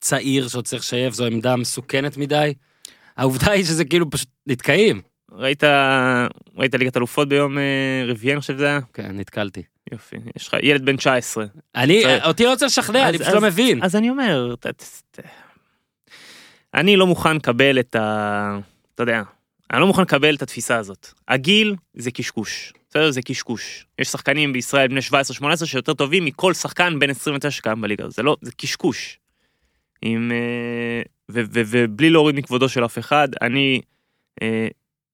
צעיר שעוד צריך לשייף זו עמדה מסוכנת מדי. העובדה היא שזה כאילו פשוט נתקעים. ראית, ראית ליגת אלופות ביום אה, רביעי, אני חושב שזה היה? כן, נתקלתי. יופי, יש לך ילד בן 19. אני, צריך. אותי לא רוצה לשכנע, אני אז- פשוט לא אז- מבין. אז אני אומר, ת- ת- ת- אני לא מוכן לקבל את ה... אתה יודע, אני לא מוכן לקבל את התפיסה הזאת. הגיל זה קשקוש. בסדר? זה קשקוש. יש שחקנים בישראל בני 17-18 שיותר טובים מכל שחקן בן 29 שקיים בליגה. הזאת. זה לא, זה קשקוש. עם... אה, ובלי להוריד מכבודו של אף אחד, אני אה,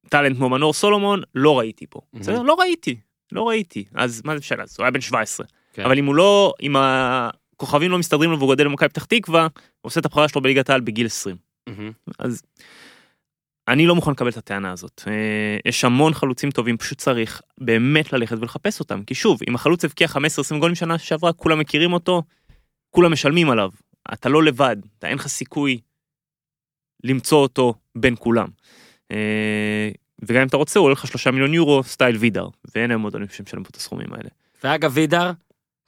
טאלנט כמו מנור סולומון, לא ראיתי פה. Mhm. בסדר? לא ראיתי. לא ראיתי. אז מה זה משנה? אז הוא היה בן 17. כן. אבל אם הוא לא, אם הכוכבים לא מסתדרים לו והוא גדל במכבי פתח תקווה, הוא עושה את הבחירה שלו בליגת העל בגיל 20. מהמם. אז אני לא מוכן לקבל את הטענה הזאת. אה, יש המון חלוצים טובים, פשוט צריך באמת ללכת ולחפש אותם. כי שוב, אם החלוץ הבקיע 15-20 גולים שנה שעברה, כולם מכירים אותו, כולם משלמים עליו. אתה לא לבד, אתה אין לך סיכוי למצוא אותו בין כולם. אה, וגם אם אתה רוצה, הוא עולה לך 3 מיליון יורו, סטייל וידר, ואין היום מועדונים שמשלם פה את הסכומים האלה. ואגב, וידר,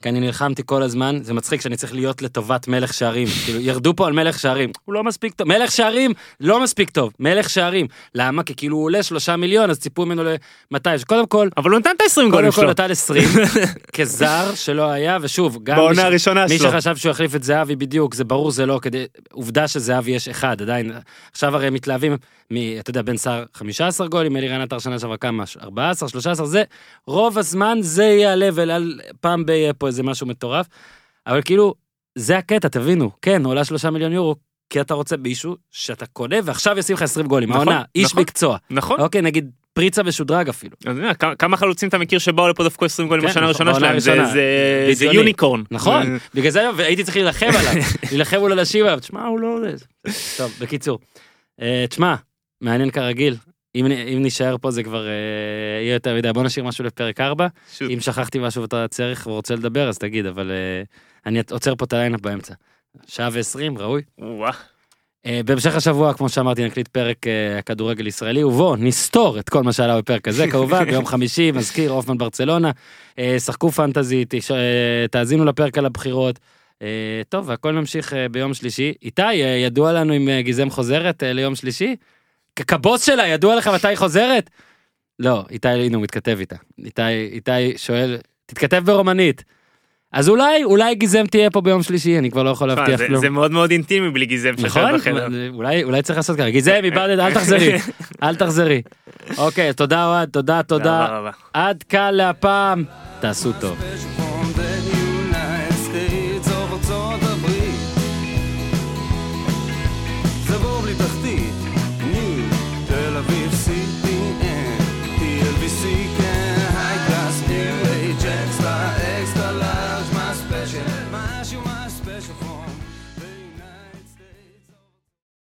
כי אני נלחמתי כל הזמן, זה מצחיק שאני צריך להיות לטובת מלך שערים. כאילו, ירדו פה על מלך שערים, הוא לא מספיק טוב. מלך שערים, לא מספיק טוב, מלך שערים. למה? כי כאילו הוא עולה שלושה מיליון, אז ציפו ממנו ל-200. קודם כל, אבל הוא נתן את ה-20 גולים קודם כל שלו. נתן 20 כזר שלא היה, ושוב, גם מי בעונה הראשונה מי שלו. שחשב שהוא יחליף את זהבי בדיוק, זה ברור זה לא, כדי, עובדה שזהבי יש אחד, עדיין, עכשיו הרי מתלהבים, מ, אתה יודע, בן סער 15 גולים, אלירן עטר שנה שעברה כמה, 14, 13, זה, רוב הזמן זה יהיה ה-level, פעם ב- יהיה פה איזה משהו מטורף, אבל כאילו, זה הקטע, תבינו, כן, עולה שלושה מיליון יורו, כי אתה רוצה מישהו שאתה קונה ועכשיו ישים לך 20 גולים, נכון, העונה, איש נכון. מקצוע, נכון. אוקיי, נגיד פריצה ושודרג אפילו. אז אני יודע, כמה- חלוצים אתה מכיר שבאו לפה דווקא 20 גולים כן, בשנה נכון, הראשונה בעונה שלהם, זה-. יוניקורן. נכון, בגלל זה והייתי צריך להילחם עליו, להילחם מול אנשים עליו, תשמע, הוא לא... טוב, בקיצור. אה, תשמע, מעניין כרגיל, אם אם נישאר פה זה כבר אה, יהיה יותר מדי, בוא נשאיר משהו לפרק 4, shoot. אם שכחתי משהו ואתה צריך ורוצה לדבר אז תגיד, אבל אה, אני עוצר פה את ה lineup באמצע. שעה ועשרים, ראוי. וואה. אה, בהמשך השבוע, כמו שאמרתי, נקליט פרק אה, הכדורגל ישראלי, ובוא, נסתור את כל מה שעלה בפרק הזה, כמובן, ביום חמישי, מזכיר, הופמן ברצלונה, אה, שחקו fantasy, תש- אה, תאזינו לפרק על הבחירות. אה, טוב, והכל נמשיך אה, ביום שלישי. איתי, אה, ידוע לנו אם אה, גיזם חוזרת אה, ליום שלישי? כבוס שלה, ידוע לך מתי היא חוזרת? לא, איתי, הנה הוא מתכתב איתה. איתי, איתי שואל, תתכתב ברומנית. אז אולי, אולי גיזם תהיה פה ביום שלישי, אני כבר לא יכול להבטיח כלום. זה מאוד מאוד אינטימי בלי גיזם נכון? אולי, אולי צריך לעשות ככה. גיזם, איבדת, אל תחזרי, אל תחזרי. אוקיי, תודה אוהד, תודה, תודה. עד כאן להפעם, תעשו טוב.